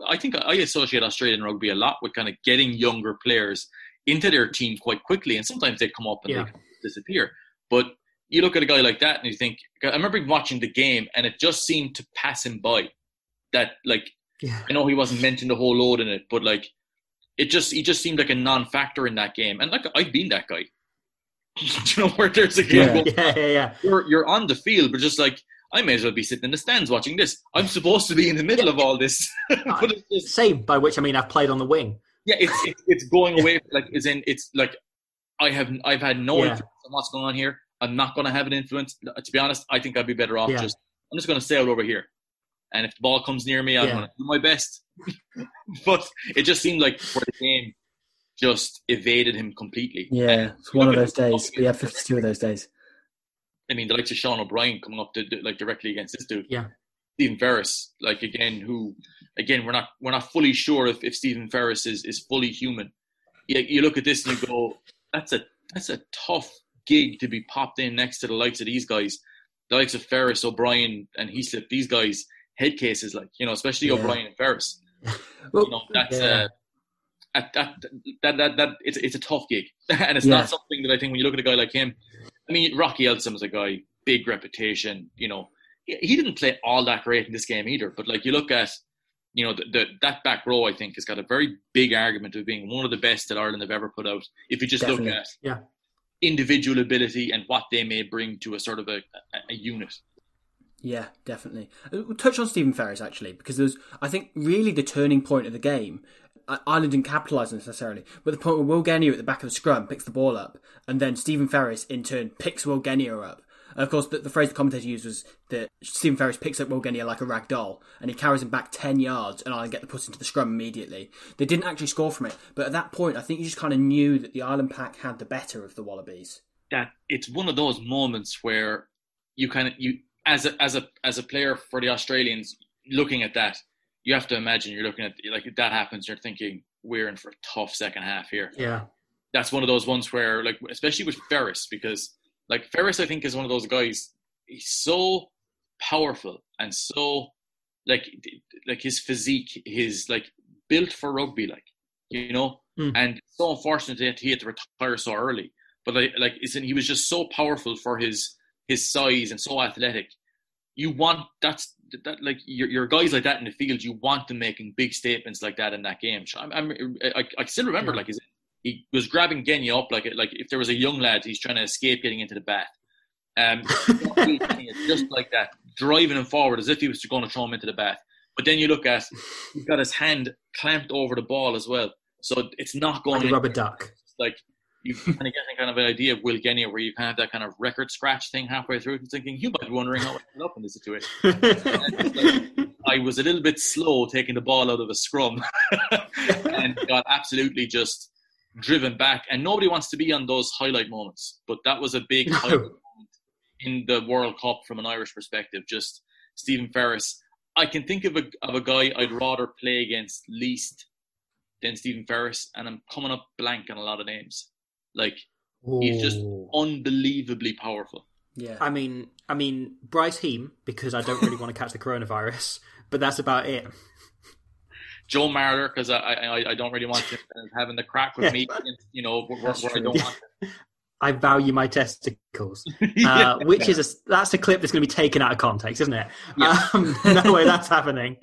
I think I associate Australian rugby a lot with kind of getting younger players into their team quite quickly, and sometimes they come up and Yeah. they disappear. But you look at a guy like that and you think, I remember watching the game and it just seemed to pass him by. That like Yeah. I know he wasn't mentioned a whole load in it, but like it just he just seemed like a non-factor in that game. And like I've been that guy. Do you know where there's a game Yeah. Yeah, yeah, yeah. you're you're on the field, but just like I may as well be sitting in the stands watching this. I'm supposed to be in the middle of all this, uh, but it's just Same. By which I mean I've played on the wing. yeah, it's it's, it's going away. Like is in it's like I have I've had no Yeah. influence on what's going on here. I'm not going to have an influence. To be honest, I think I'd be better off Yeah. just I'm just going to sail over here, and if the ball comes near me, I'm Yeah. going to do my best. but it just seemed like where the game just evaded him completely. Yeah, it's one of those days. We had 52 of those days. I mean, the likes of Sean O'Brien coming up to like directly against this dude. Yeah. Stephen Ferris, like again, who again we're not we're not fully sure if, if Stephen Ferris is, is fully human. You, you look at this and you go, that's a that's a tough gig to be popped in next to the likes of these guys, the likes of Ferris, O'Brien, and Heaslip. These guys head cases, like you know, especially Yeah. O'Brien and Ferris. Well, You know, that's Yeah. uh, at that that that, that it's it's a tough gig, and it's Yeah. not something that I think when you look at a guy like him. I mean, Rocky Elsom is a guy, big reputation. You know, he, he didn't play all that great in this game either. But like you look at, you know, the, the, that back row, I think has got a very big argument of being one of the best that Ireland have ever put out. If you just Definitely. look at Yeah. individual ability and what they may bring to a sort of a, a, a unit. Yeah, definitely. Uh, We'll touch on Stephen Ferris actually, because there's, I think, really the turning point of the game. Ireland didn't capitalise necessarily, but the point where Will Genia at the back of the scrum picks the ball up, and then Stephen Ferris in turn picks Will Genia up. And of course, the, the phrase the commentator used was that Stephen Ferris picks up Will Genia like a rag doll, and he carries him back 10 yards, and Ireland get the put into the scrum immediately. They didn't actually score from it, but at that point, I think you just kind of knew that the Ireland pack had the better of the Wallabies. that it's one of those moments where you kind of you as a as a as a player for the Australians looking at that, you have to imagine you're looking at like if that happens, you're thinking we're in for a tough second half here. Yeah. That's one of those ones where like especially with Ferris because like Ferris I think is one of those guys he's so powerful and so like like his physique his like built for rugby like you know Mm. and so unfortunate that he had to retire so early but like, like isn't he was just so powerful for his his size and so athletic. You want that's that like your your guys like that in the field. You want them making big statements like that in that game. So I'm, I'm I, I still remember Yeah. like his, he was grabbing Genia up like like if there was a young lad he's trying to escape getting into the bath. Um, just like that, driving him forward as if he was going to throw him into the bath. But then you look at he's got his hand clamped over the ball as well, so it's not going Like a rubber duck. like you kind of get kind of an idea of Will Genia where you kind of have that kind of record scratch thing halfway through and thinking you might be wondering how I ended up in this situation. I was a little bit slow taking the ball out of a scrum and got absolutely just driven back. And nobody wants to be on those highlight moments, but that was a big No. highlight moment in the World Cup from an Irish perspective. Just Stephen Ferris. I can think of a of a guy I'd rather play against least than Stephen Ferris, and I'm coming up blank on a lot of names. Like he's just unbelievably powerful. Yeah. I mean, I mean Bryce Heem because I don't really want to catch the coronavirus, but that's about it. Joe Marler because I, I I don't really want him having the crack with me, you know, where, where I don't want. I value my testicles, Yeah. uh, which is a that's a clip that's going to be taken out of context, isn't it? Yeah. Um, no way that's happening.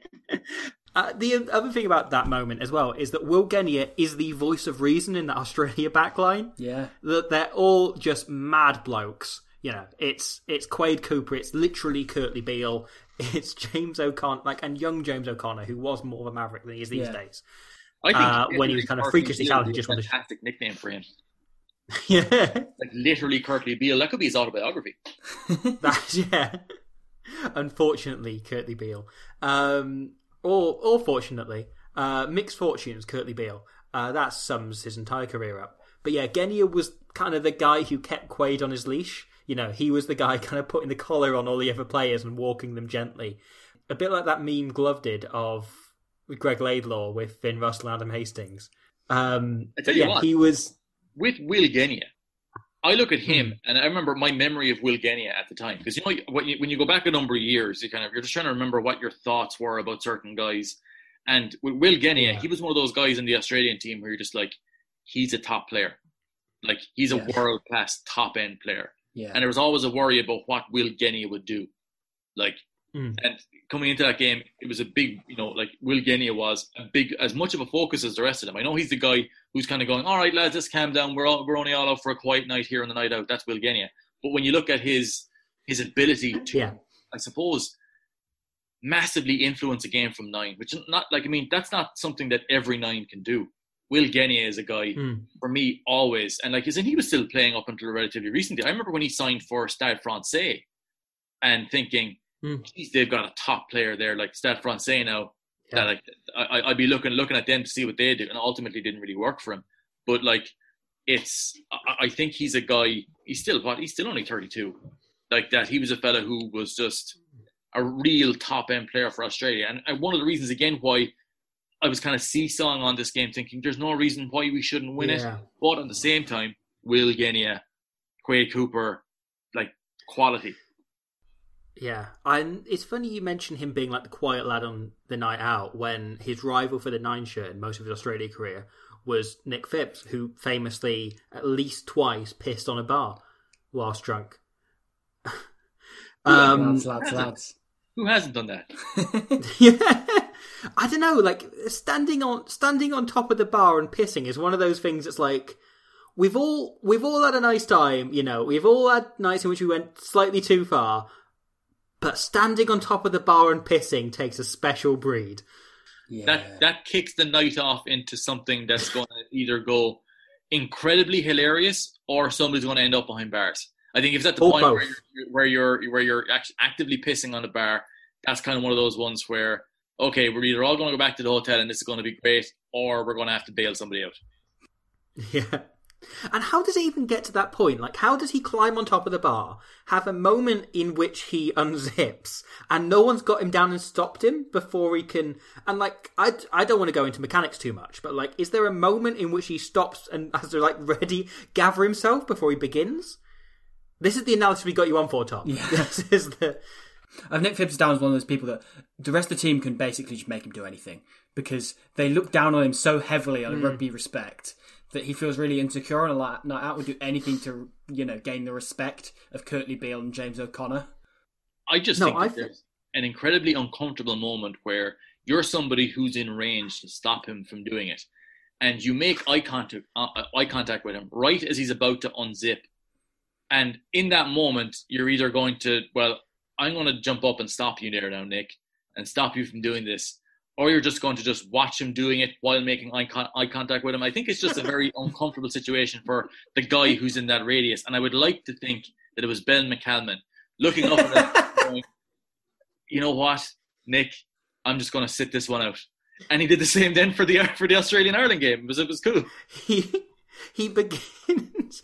Uh, the other thing about that moment as well is that Will Genia is the voice of reason in the Australia backline. yeah. That they're all just mad blokes. You know, it's it's Quade Cooper, it's literally Kurtley Beale, it's James O'Connor, like and young James O'Connor, who was more of a maverick than he is these Yeah. days. I think uh, when he was kind of Kurtley freakishly talented, would be just a wanted to- fantastic nickname for him. yeah, Like literally, Kurtley Beale. That could be his autobiography. That's yeah. Unfortunately, Kurtley Beale. Um, or or fortunately, uh, mixed fortunes. Kurtley Beale. Uh, that sums his entire career up. But yeah, Genia was kind of the guy who kept Quade on his leash. You know, he was the guy kind of putting the collar on all the other players and walking them gently. A bit like that meme Glove did of with Greg Laidlaw with Finn Russell and Adam Hastings. Um, I tell you yeah, what. he was. with Will Genia, I look at Hmm. him and I remember my memory of Will Genia at the time because you know when you, when you go back a number of years, you kind of you're just trying to remember what your thoughts were about certain guys. And with Will Genia, Yeah. he was one of those guys in the Australian team where you're just like, he's a top player, like he's a world class top end player. Yeah. And there was always a worry about what Will Genia would do, like. Mm. And coming into that game, it was a big, you know, like Will Genia was a big, as much of a focus as the rest of them. I know he's the guy who's kind of going, all right, lads, let's calm down. We're all, we're only all out for a quiet night here on the night out. That's Will Genia. But when you look at his his ability to, Yeah. I suppose, massively influence a game from nine, which not like I mean that's not something that every nine can do. Will Genia is a guy Mm. for me always, and like, and he was still playing up until relatively recently. I remember when he signed for Stade Francais, and thinking, Mm. they've got a top player there, like Stade Francais now. Yeah. That like I, I'd be looking looking at them to see what they do, and ultimately didn't really work for him. But like, it's I, I think he's a guy. He's still what? He's still only thirty two. Like that, he was a fella who was just a real top end player for Australia, and, and one of the reasons again why I was kind of seesawing on this game, thinking there's no reason why we shouldn't win it. But at the same time, Will Genia, Quade Cooper, like quality. Yeah, and it's funny you mention him being like the quiet lad on the night out when his rival for the nine shirt in most of his Australia career was Nick Phipps, who famously at least twice pissed on a bar whilst drunk. um, lads, lads, lads. Who hasn't done that? yeah, I don't know. Like standing on standing on top of the bar and pissing is one of those things that's like we've all we've all had a nice time. You know, we've all had nights in which we went slightly too far, but standing on top of the bar and pissing takes a special breed. Yeah. That that kicks the night off into something that's going to either go incredibly hilarious or somebody's going to end up behind bars. I think if it's at the Or point where you're, where you're where you're act- actively pissing on the bar, that's kind of one of those ones where okay, we're either all going to go back to the hotel and this is going to be great, or we're going to have to bail somebody out. Yeah. And how does he even get to that point? Like, how does he climb on top of the bar, have a moment in which he unzips, and no one's got him down and stopped him before he can? And like, I, I don't want to go into mechanics too much, but like, is there a moment in which he stops and has to like ready gather himself before he begins? This is the analysis we got you on for, Tom. Yeah. This is the I've Nick Phipps down as one of those people that the rest of the team can basically just make him do anything because they look down on him so heavily on a hmm. rugby respect that he feels really insecure and a lot night out would do anything to you know gain the respect of Kurtley Beale and James O'Connor. I just No, think I that thi- there's an incredibly uncomfortable moment where you're somebody who's in range to stop him from doing it, and you make eye contact uh, uh, eye contact with him right as he's about to unzip, and in that moment you're either going to well I'm going to jump up and stop you there now Nick and stop you from doing this, or you're just going to just watch him doing it while making eye, con- eye contact with him. I think it's just a very uncomfortable situation for the guy who's in that radius, and I would like to think that it was Ben McCalman looking up at him going, you know what, Nick, I'm just going to sit this one out. And he did the same then for the for the Australian Ireland game. It was it was cool. he he begins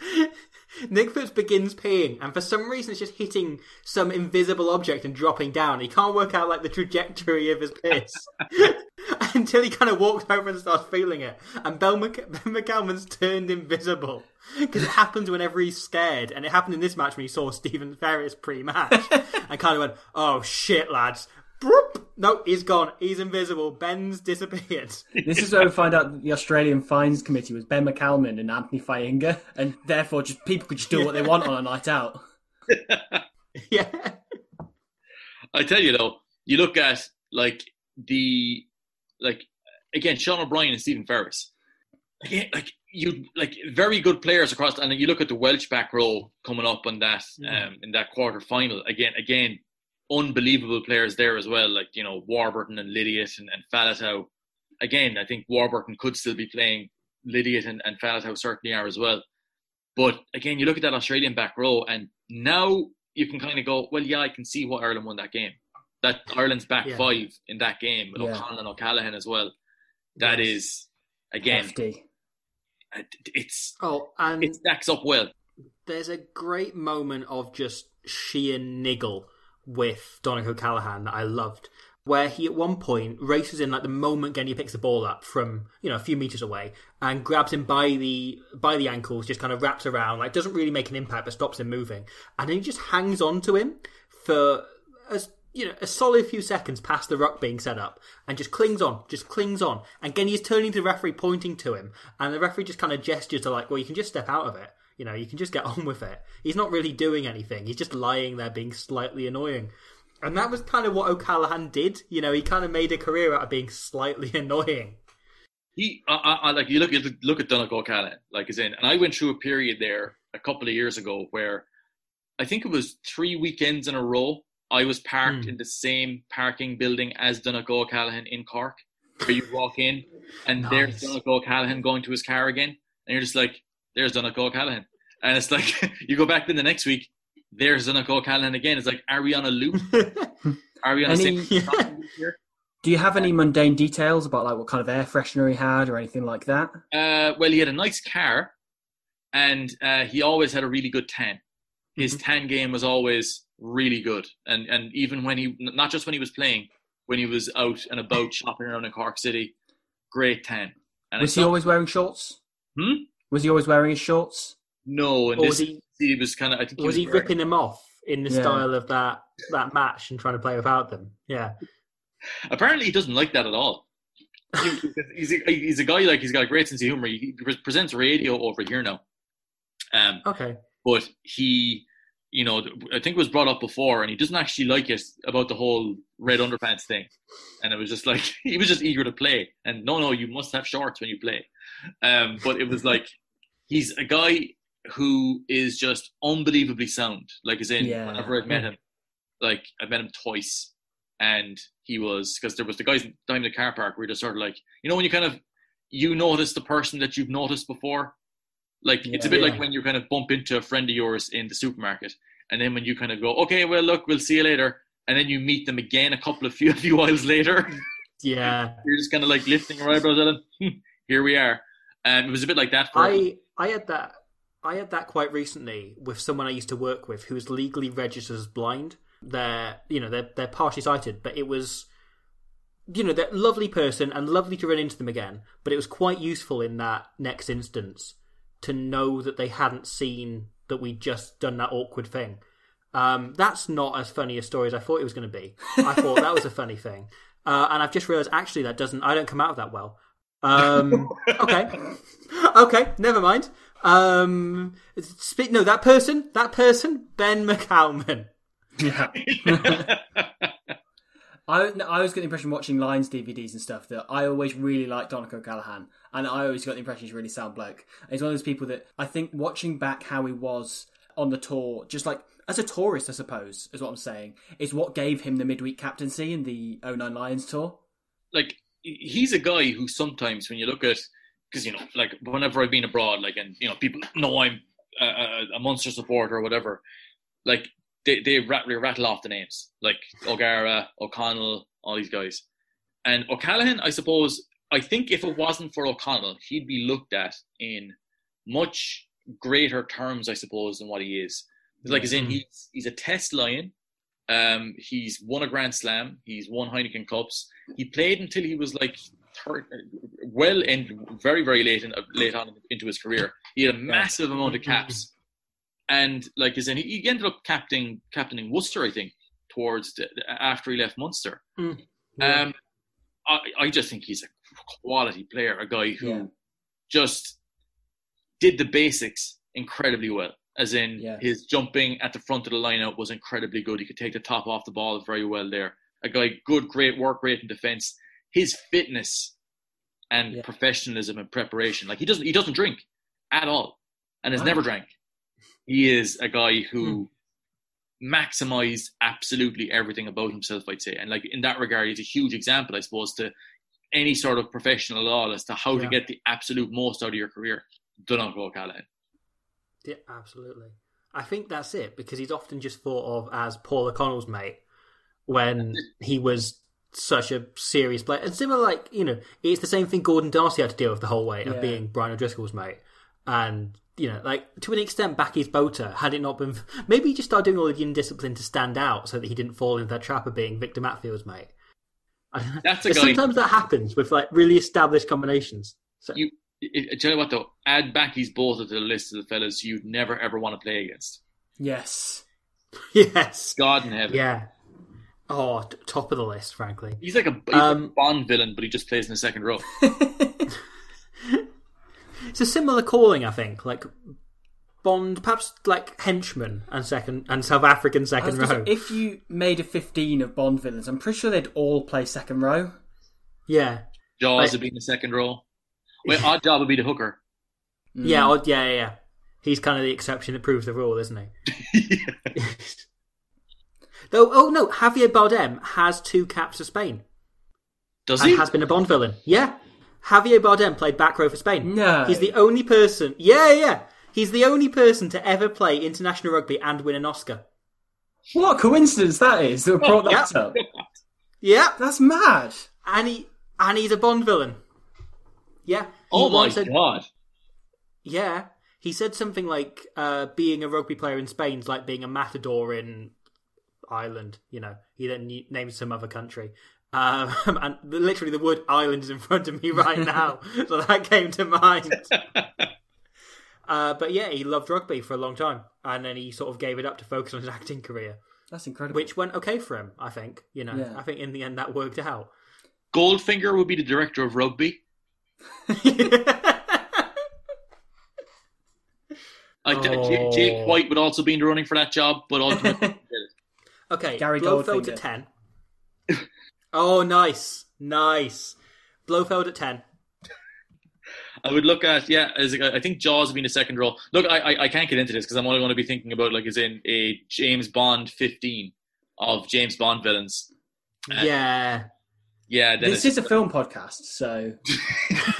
Nick Phipps begins peeing and for some reason it's just hitting some invisible object and dropping down. He can't work out like the trajectory of his piss until he kind of walks over and starts feeling it. And Bell Mc- McCalman's turned invisible because it happens whenever he's scared. And it happened in this match when he saw Stephen Ferris pre-match and kind of went, "Oh shit, lads." Broop. No, he's gone. He's invisible. Ben's disappeared. This is where we find out that the Australian Fines Committee was Ben McCalman and Anthony Fainga'a, and therefore just people could just do what they want on a night out. yeah. I tell you though, you look at like the like again Sean O'Brien and Stephen Ferris. Again, like you like very good players across, and you look at the Welsh back row coming up on that um, in that quarter final. Again, again, unbelievable players there as well. Like you know Warburton and Lydiate and, and Faletau. Again, I think Warburton could still be playing. Lydiate and, and Faletau certainly are as well. But again, you look at that Australian back row, and now you can kind of go, well, yeah, I can see what Ireland won that game. That Ireland's back Yeah. five in that game with Yeah. O'Connell and O'Callaghan as well. That Yes. is again, Hefty. it's Oh, and it stacks up well. there's a great moment of just sheer niggle with Donncha Callaghan that I loved, where he at one point races in like the moment Genia picks the ball up from you know a few meters away and grabs him by the by the ankles, just kind of wraps around, like doesn't really make an impact but stops him moving, and then he just hangs on to him for as you know a solid few seconds past the ruck being set up and just clings on, just clings on, and Genia is turning to the referee, pointing to him, and the referee just kind of gestures to like, well, you can just step out of it. You know, you can just get on with it. He's not really doing anything. He's just lying there being slightly annoying. And that was kind of what O'Callaghan did. You know, he kind of made a career out of being slightly annoying. He, I, I, like you look at look at Donncha O'Callaghan, like is in, and I went through a period there a couple of years ago where I think it was three weekends in a row. I was parked Hmm. in the same parking building as Donncha O'Callaghan in Cork, where you walk in and there's Nice. Donncha O'Callaghan going to his car again, and you're just like, "There's Donncha O'Callaghan," and it's like you go back then the next week, there's Donncha O'Callaghan again. It's like, are we on a loop? Are we on Any- a same loop here? Do you have any mundane details about like what kind of air freshener he had or anything like that? Uh, well, he had a nice car, and uh, he always had a really good tan. His Mm-hmm. tan game was always really good, and and even when he not just when he was playing, when he was out and about shopping around in Cork City, great tan. And Was he always wearing shorts? Hmm? Was he always wearing his shorts? No, and Or this was he- he was kind of. I think he was he ripping them off in the Yeah. style of that that match and trying to play without them? Yeah. Apparently, he doesn't like that at all. he's a, he's a guy like he's got a great sense of humor. He presents radio over here now. Um, Okay. but he, you know, I think it was brought up before, and he doesn't actually like it about the whole red underpants thing. And it was just like he was just eager to play. And no, no, you must have shorts when you play. Um, but it was like he's a guy who is just unbelievably sound. Like, as in, Yeah. whenever I've met him, like I've met him twice, and he was because there was the guys down in the car park where you're just sort of like, you know, when you kind of you notice the person that you've noticed before. Like it's a bit Yeah. like when you kind of bump into a friend of yours in the supermarket, and then when you kind of go, okay, well, look, we'll see you later, and then you meet them again a couple of few, a few whiles later, Yeah. you're just kind of like lifting your eyebrows at them. "Hmm, Here we are. And it was a bit like that for I I had that I had that quite recently with someone I used to work with who was legally registered as blind. They're you know they're they're partially sighted, but it was you know they're lovely person and lovely to run into them again. But it was quite useful in that next instance to know that they hadn't seen that we'd just done that awkward thing. Um, that's not as funny a story as I thought it was going to be. I thought that was a funny thing, uh, and I've just realised actually that doesn't. I don't come out of that well. Um, okay, okay, never mind. Um, speak, no, that person, that person, Ben McCalman. Yeah. I, I always get the impression watching Lions DVDs and stuff that I always really liked Donncha O'Callaghan, and I always got the impression he's a really sound bloke. And he's one of those people that I think watching back how he was on the tour, just like as a tourist, I suppose, is what I'm saying, is what gave him the midweek captaincy in the 09 Lions tour. like he's a guy who sometimes when you look at because you know like whenever I've been abroad like and you know people know I'm a, a, Munster supporter or whatever like they they rattle, rattle off the names. Like O'Gara O'Connell all these guys. And O'Callaghan I suppose I think if it wasn't for O'Connell he'd be looked at in much greater terms I suppose than what he is. Like as in he's he's a test lion. Um, he's won a Grand Slam. He's won Heineken Cups. He played until he was like well in very very late in, late on into his career. He had a massive amount of caps, and like as in he, ended up captaining captaining Worcester, I think, towards the, after he left Munster. Yeah. Um, I, I just think he's a quality player, a guy who Yeah. just did the basics incredibly well. As in, Yeah. his jumping at the front of the lineup was incredibly good. He could take the top off the ball very well there. A guy, good, great work rate in defense. His fitness and Yeah. professionalism and preparation, like he doesn't, he doesn't drink at all, and has Wow. never drank. He is a guy who Hmm. maximized absolutely everything about himself, I'd say. And like in that regard, he's a huge example, I suppose, to any sort of professional law as to how to get the absolute most out of your career. Donncha O'Callaghan. Yeah, absolutely. I think that's it because he's often just thought of as Paul O'Connell's mate when he was such a serious player. And similar, like you know, it's the same thing Gordon D'Arcy had to deal with the whole way of Yeah. being Brian O'Driscoll's mate. And you know, like to an extent, Bakkies Botha had it not been, maybe he just started doing all of the indiscipline to stand out so that he didn't fall into that trap of being Victor Matfield's mate. That's a guy. Sometimes that happens with like really established combinations. So, You, I, I tell you what though, add Bakkies Botha to the list of the fellas you'd never ever want to play against. Yes. yes, God in heaven. yeah. Oh, t- top of the list, frankly. He's like a, he's Um, like a Bond villain, but he just plays in the second row. It's a similar calling, I think. Like Bond, perhaps like henchman and second and South African second row. say, if you made a 15 of Bond villains, I'm pretty sure they'd all play second row. yeah, Jaws Like- would be in the second row. Well, Oddjob would be the hooker. yeah, oh, yeah, yeah, yeah. He's kind of the exception that proves the rule, isn't he? Though, oh no, Javier Bardem has two caps for Spain Does and he? has been a Bond villain. Yeah, Javier Bardem played back row for Spain. No. he's the only person. Yeah, yeah, he's the only person to ever play international rugby and win an Oscar. What a coincidence that is that brought that Yeah. up. Yeah, That's mad. and he and he's a Bond villain. Yeah. He oh my once said- god! Yeah, he said something like uh, being a rugby player in Spain's like being a matador in Ireland. You know, he then n- named some other country. Um, and literally, the word "island" is in front of me right now, so that came to mind. Uh, but yeah, he loved rugby for a long time, and then he sort of gave it up to focus on his acting career, That's incredible. which went okay for him. I think. You know, Yeah. I think in the end that worked out. Goldfinger would be the director of rugby. Like Oh. Jake, Jake White would also be in the running for that job, but ultimately, okay, Gary Blofeld at ten. oh, nice, nice. Blofeld at ten. I would look at yeah. As a, I think Jaws being be in the second role. Look, I I, I can't get into this because I'm only going to be thinking about like as in a James Bond 15 of James Bond villains. Uh, yeah. Yeah, then This is a film podcast, so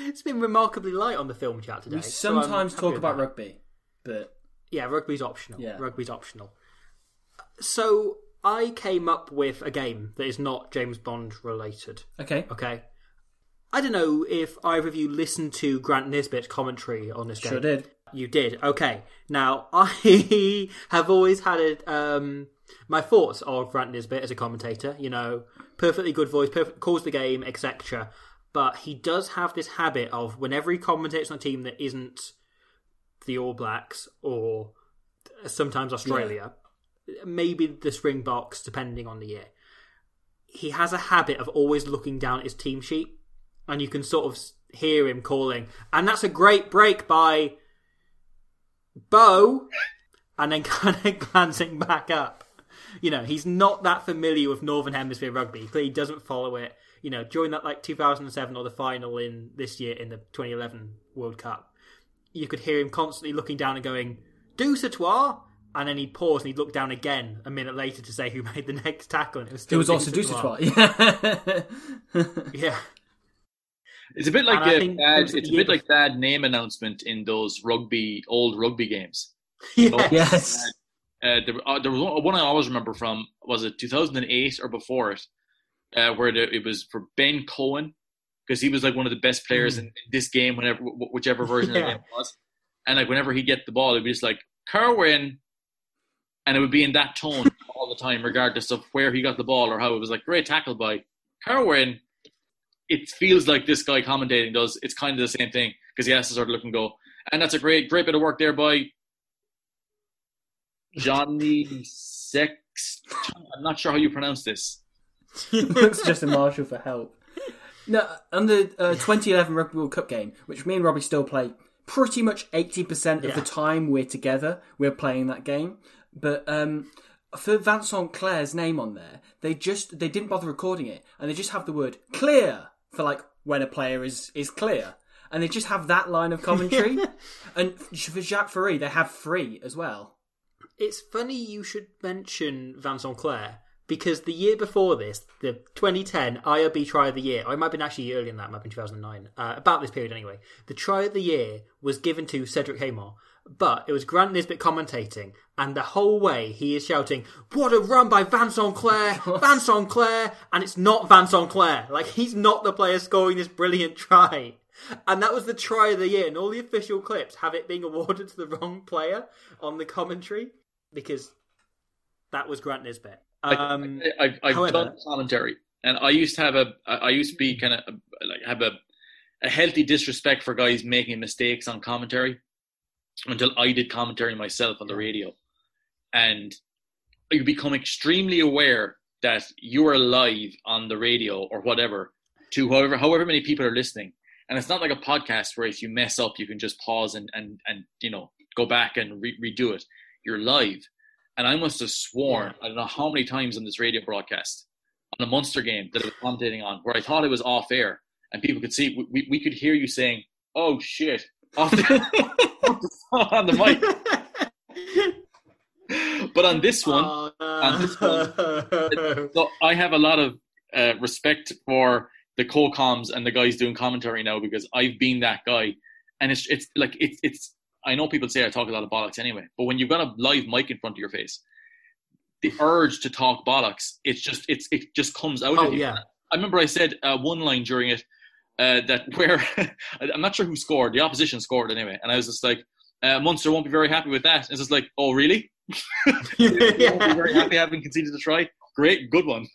it's been remarkably light on the film chat today. we I'm sometimes happy talk with about rugby. But Yeah, rugby's optional. Yeah. Rugby's optional. So I came up with a game that is not James Bond related. okay, Okay. I don't know if either of you listened to Grant Nisbet's commentary on this game. sure did. You did. Okay. Now I have always had it. Um, my thoughts of Grant Nisbet as a commentator. You know, perfectly good voice, perfect calls the game, etc. But he does have this habit of whenever he commentates on a team that isn't the All Blacks or sometimes Australia, maybe the Springboks, depending on the year. He has a habit of always looking down at his team sheet, and you can sort of hear him calling, and that's a great break by Bo, and then kind of glancing back up. You know, he's not that familiar with Northern Hemisphere rugby. He clearly doesn't follow it. You know, during that like 2007 or the final in this year in the 2011 World Cup, you could hear him constantly looking down and going, "Dusautoir," and then he'd pause and he'd look down again a minute later to say who made the next tackle. And it was It still was also "Dusautoir." Yeah. Yeah, It's a bit like And I a think bad, those it's a bit like that name announcement in those rugby old rugby games. yeah, yes. Uh, there, uh, there was one, one I always remember from was it 2008 or before it, uh, where the, it was for Ben Cohen because he was like one of the best players in, mm. in this game, whenever wh- whichever version of the game it was, and like whenever he get the ball, it'd be just like Kerwin, and it would be in that tone all the time, regardless of where he got the ball or how it was like great tackle by Kerwin. It feels like this guy commentating does. It's kind of the same thing because he has to sort of look and go, and that's a great, great bit of work there by Johnny Sex. I'm not sure how you pronounce this. He Looks just a marshal for help. No, on the uh, 2011 Rugby World Cup game, which me and Robbie still play, pretty much 80% of Yeah. the time we're together, we're playing that game. But um, for Vincent Clerc's name on there, they just they didn't bother recording it, and they just have the word "clear" for like when a player is is clear, and they just have that line of commentary. and for Jacques Ferry, they have free as well. It's funny you should mention Vincent Clerc because the year before this, the 2010 IRB Try of the Year, it might have been actually earlier than that, it might have been 2009, uh, about this period anyway, the Try of the Year was given to Cedric Haymore, but it was Grant Nisbet commentating, and the whole way he is shouting, What a run by Vincent Clerc! Vincent Clerc! And it's not Vincent Clerc. Like, he's not the player scoring this brilliant try. And that was the try of the year, and all the official clips have it being awarded to the wrong player on the commentary because that was Grant Nisbet. Um, I, I've, I've however- done commentary, and I used to have a, I used to be kind of like have a, a healthy disrespect for guys making mistakes on commentary, until I did commentary myself on the radio, and you become extremely aware that you are live on the radio or whatever to however however many people are listening, and it's not like a podcast where if you mess up you can just pause and and and you know go back and re- redo it. You're live. And I must have sworn, I don't know how many times on this radio broadcast, on the Munster game that I was commentating on, where I thought it was off air and people could see, we, we could hear you saying, oh shit, off the, on the mic. But on this one, oh, and this no. so I have a lot of uh, respect for the co-coms and the guys doing commentary now because I've been that guy, and it's it's like it's it's. I know people say I talk a lot of bollocks anyway, but when you've got a live mic in front of your face, the urge to talk bollocks, it's just it's it just comes out oh of you. yeah, I remember I said uh, one line during it uh, that where I'm not sure who scored, the opposition scored anyway, and I was just like, uh, Munster won't be very happy with that. And it's just like, oh really? You won't be very happy having conceded a try. Great, good one.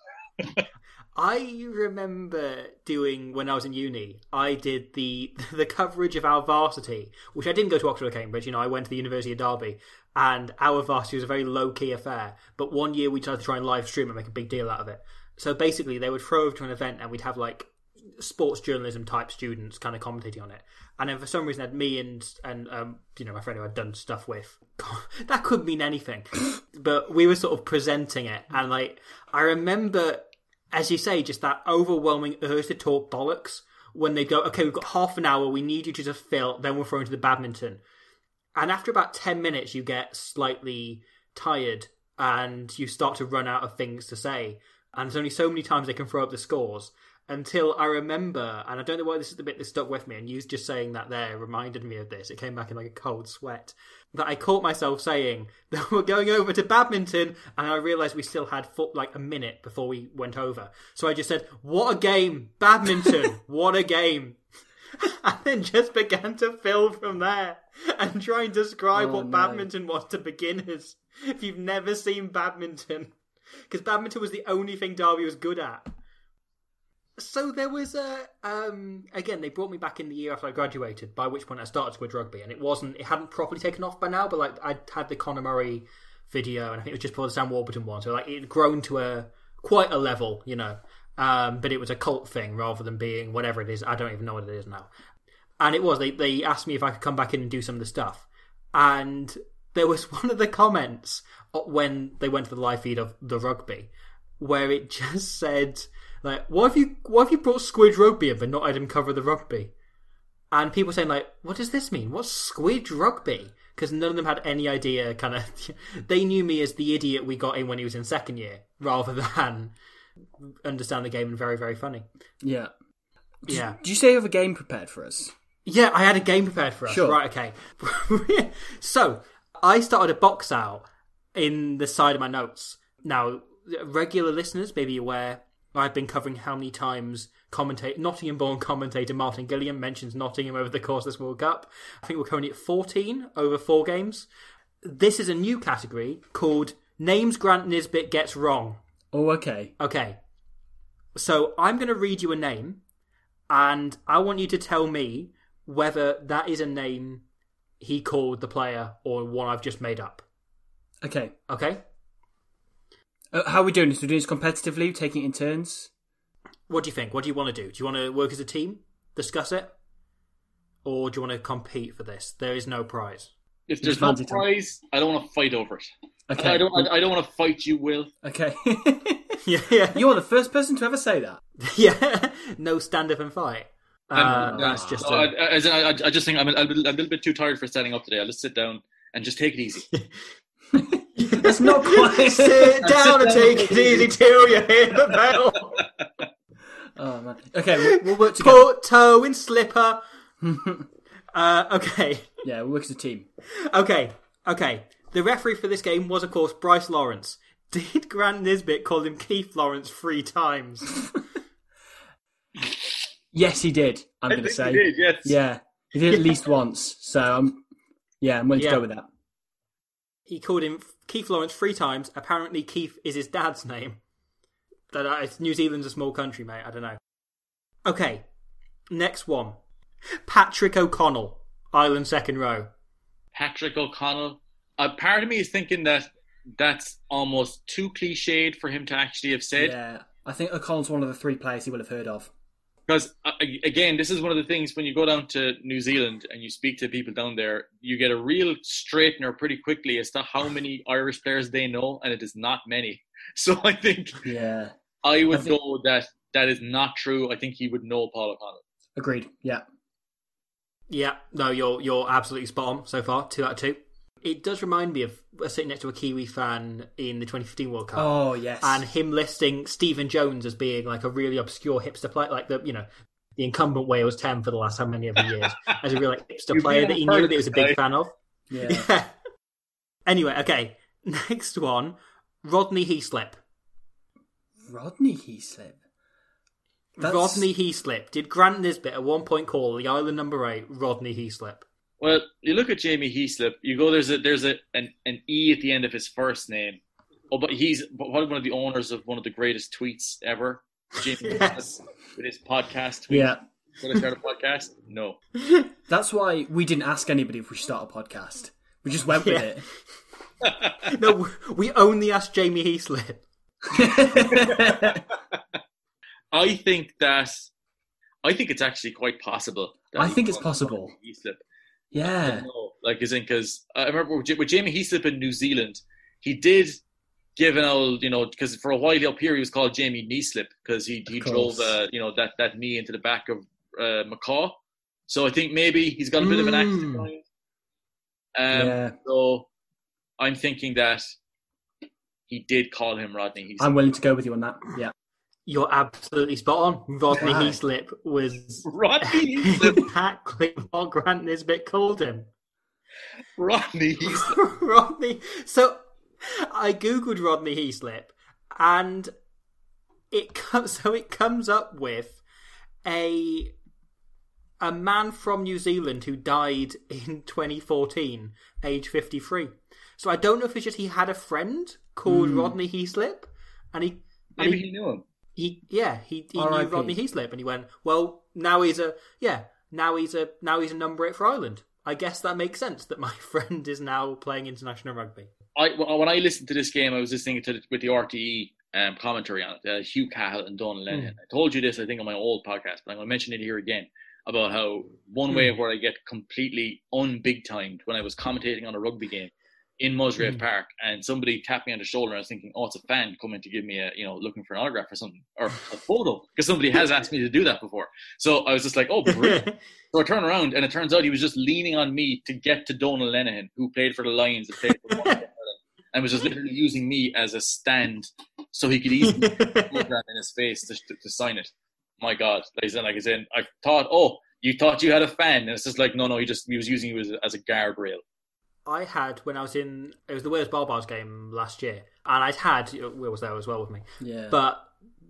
I remember doing when I was in uni. I did the the coverage of our varsity, which I didn't go to Oxford or Cambridge. You know, I went to the University of Derby, and our varsity was a very low key affair. But one year we tried to try and live stream and make a big deal out of it. So basically, they would throw over to an event, and we'd have like sports journalism type students kind of commentating on it. And then for some reason, had me and and um, you know my friend who I'd done stuff with. that could mean anything, but we were sort of presenting it, and like I remember, as you say, just that overwhelming urge to talk bollocks when they go, okay, we've got half an hour, we need you to just fill, then we'll throw into the badminton. And after about 10 minutes, you get slightly tired and you start to run out of things to say. And there's only so many times they can throw up the scores until I remember, and I don't know why this is the bit that stuck with me, and you just saying that there reminded me of this. It came back in like a cold sweat. That I caught myself saying that we're going over to badminton, and I realised we still had like a minute before we went over. So I just said, "What a game, badminton! what a game!" and then just began to fill from there and try and describe Oh, what no. badminton was to beginners. If you've never seen badminton, because badminton was the only thing Derby was good at. So there was a um again they brought me back in the year after I graduated, by which point I started squid rugby, and it wasn't it hadn't properly taken off by now, but like I had the Conor Murray video, and I think it was just before the Sam Warburton one, so like it had grown to a quite a level, you know. Um, but it was a cult thing rather than being whatever it is. I don't even know what it is now. And it was they they asked me if I could come back in and do some of the stuff, and there was one of the comments when they went to the live feed of the rugby where it just said like, "Why have you why have you brought Squid Rugby in but not had him cover the rugby?" And people saying like, "What does this mean? What's Squid Rugby?" Because none of them had any idea. Kind of, they knew me as the idiot we got in when he was in second year, rather than understand the game and very very funny. Yeah. Did, Yeah. Did you say you have a game prepared for us? Yeah, I had a game prepared for us. Sure. Right, okay. so, I started a box out in the side of my notes. Now, regular listeners may be aware I've been covering how many times commentate Nottingham born commentator Martin Gillingham mentions Nottingham over the course of this World Cup. I think we're currently at 14 over four games. This is a new category called Names Grant Nisbet Gets Wrong. Oh, okay. Okay. So I'm going to read you a name, and I want you to tell me whether that is a name he called the player or one I've just made up. Okay. Okay? Uh, how are we doing this? We're doing this competitively, taking it in turns? What do you think? What do you want to do? Do you want to work as a team, discuss it, or do you want to compete for this? There is no prize. If there's no prize, I don't want to fight over it. Okay. I don't. I, I don't want to fight you, Will. Okay. Yeah, yeah, you are the first person to ever say that. yeah. no stand up and fight. Uh, I'm- that's just So a- I, I, I just think I'm a, I'm a little bit too tired for standing up today. I'll just sit down and just take it easy. That's not quite. sit down and take it easy till you hear the bell. oh man. Okay, we'll, we'll work together. Put toe in slipper. uh, okay, Yeah, we'll work as a team. okay, okay. The referee for this game was, of course, Bryce Lawrence. Did Grant Nisbet call him Keith Lawrence three times? Yes, he did. I'm going to say. You did, yes. Yeah, he did at least once. So I'm. Yeah, I'm willing Yeah. to go with that. he called him Keith Lawrence three times. Apparently, Keith is his dad's name. That uh, it's New Zealand's a small country, mate. I don't know. Okay, next one. Patrick O'Connell, Ireland second row. Patrick O'Connell. A part of me is thinking that that's almost too cliched for him to actually have said. Yeah, I think O'Connell's one of the three players he will have heard of. Because uh, again, this is one of the things when you go down to New Zealand and you speak to people down there, you get a real straightener pretty quickly as to how many Irish players they know, and it is not many. So I think Yeah, I would I think- go that that is not true. I think he would know Paul O'Connell. agreed. Yeah, Yeah, no, you're you're absolutely spot on so far. Two out of two. It does remind me of sitting next to a Kiwi fan in the 2015 World Cup, Oh yes. and him listing Stephen Jones as being like a really obscure hipster player, like the you know the incumbent Wales 10 for the last how many the years, as a real like hipster player that he knew that he was a big guy. fan of. yeah. Yeah. anyway, okay, next one, Rodney Heaslip. Rodney Heaslip. That's- Rodney Heaslip. Did Grant Nisbet at one point call the island number eight Rodney Heaslip? Well, you look at Jamie Heaslip. You go there's a there's a an, an e at the end of his first name. Oh, but he's one of the owners of one of the greatest tweets ever. Jamie Yes. With his podcast. Tweet. Yeah, Will I start a podcast? No. that's why we didn't ask anybody if we should start a podcast. We just went with Yeah. it. no, we only asked Jamie Heaslip. I think that I think it's actually quite possible. that I think it's possible. Heaslip. Yeah. like as in because I remember with Ja- with Jamie Heaslip in New Zealand, he did give an old, you know, because for a while up here he was called Jamie Kneeslip because he he drove, uh, you know, that that knee into the back of uh, McCaw. So I think maybe he's got a bit of an accent. Mm. Um, yeah. So I'm thinking that he did call him Rodney Heaslip. I'm willing to go with you on that. Yeah. You're absolutely spot on. Rodney Right. Heaslip was Rodney Heaslip. exactly what Grant Nisbet called him. Rodney Heaslip. Rodney. So I googled Rodney Heaslip, and it comes. So it comes up with a a man from New Zealand who died in 2014, age 53. So I don't know if it's just he had a friend called hmm. Rodney Heaslip, and he and Maybe he, he knew him. He yeah he, he knew R.I.P.. Rodney Heaslip, and he went well now he's a yeah now he's a now he's a number eight for Ireland. I guess that makes sense that my friend is now playing international rugby. I when I listened to this game, I was listening to the, with the RTE um, commentary on it. Uh, Hugh Cahill and Donald Lenihan. I told you this, I think, on my old podcast, but I'm going to mention it here again about how one way of where I get completely unbig timed when I was commentating on a rugby game in Musgrave mm. Park, and somebody tapped me on the shoulder. and I was thinking, oh, it's a fan coming to give me a, you know, looking for an autograph or something or a photo because somebody has asked me to do that before. So I was just like, oh, brilliant. So I turn around and it turns out he was just leaning on me to get to Donald Lenihan, who played for the Lions and played for Ireland, and was just literally using me as a stand so he could easily put program in his face to, to, to sign it. My God, like I said, like I said, I thought, oh, you thought you had a fan, and it's just like, no, no, he just he was using you as, as a guardrail. I had when I was in it was the Wales Baa-Baas game last year, and I'd had Will was there as well with me, Yeah. but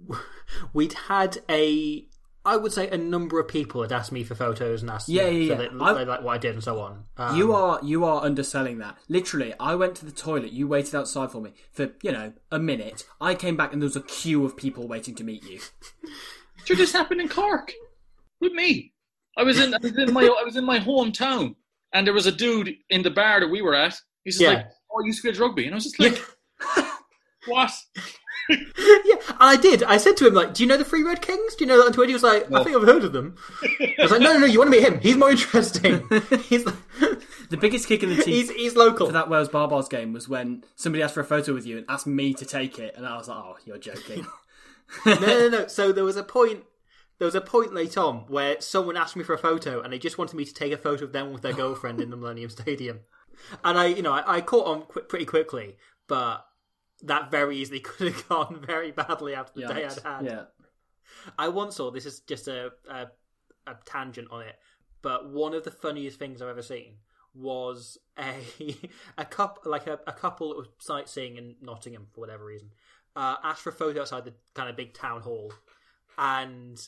we'd had a I would say a number of people had asked me for photos and asked Yeah, me yeah, so yeah. that they like what I did and so on. Um, you are you are underselling that. Literally, I went to the toilet. You waited outside for me for you know a minute. I came back and there was a queue of people waiting to meet you. Sure, this happened in Cork with me. I was in, I was in my, I was in my hometown, and there was a dude in the bar that we were at. He's just Yeah. like, "Oh, you used to play rugby," and I was just like, "What?" yeah, and I did. I said to him like, "Do you know the Three Red Kings? Do you know that on Twitter?" He was like, "I think I've heard of them." I was like, "No, no, no, you want to meet him? He's more interesting. he's The biggest kick in the teeth he's he's local." for that Wales Baa-Baas game was when somebody asked for a photo with you and asked me to take it, and I was like, "Oh, you're joking." no, no, no. So there was a point. There was a point late on where someone asked me for a photo, and they just wanted me to take a photo of them with their girlfriend in the Millennium Stadium. And I, you know, I, I caught on qu- pretty quickly, but that very easily could have gone very badly after the day I'd had. Yeah. I once saw this is just a, a a tangent on it, but one of the funniest things I've ever seen was a a couple like a, a couple that was sightseeing in Nottingham for whatever reason. Uh, asked for a photo outside the kind of big town hall, and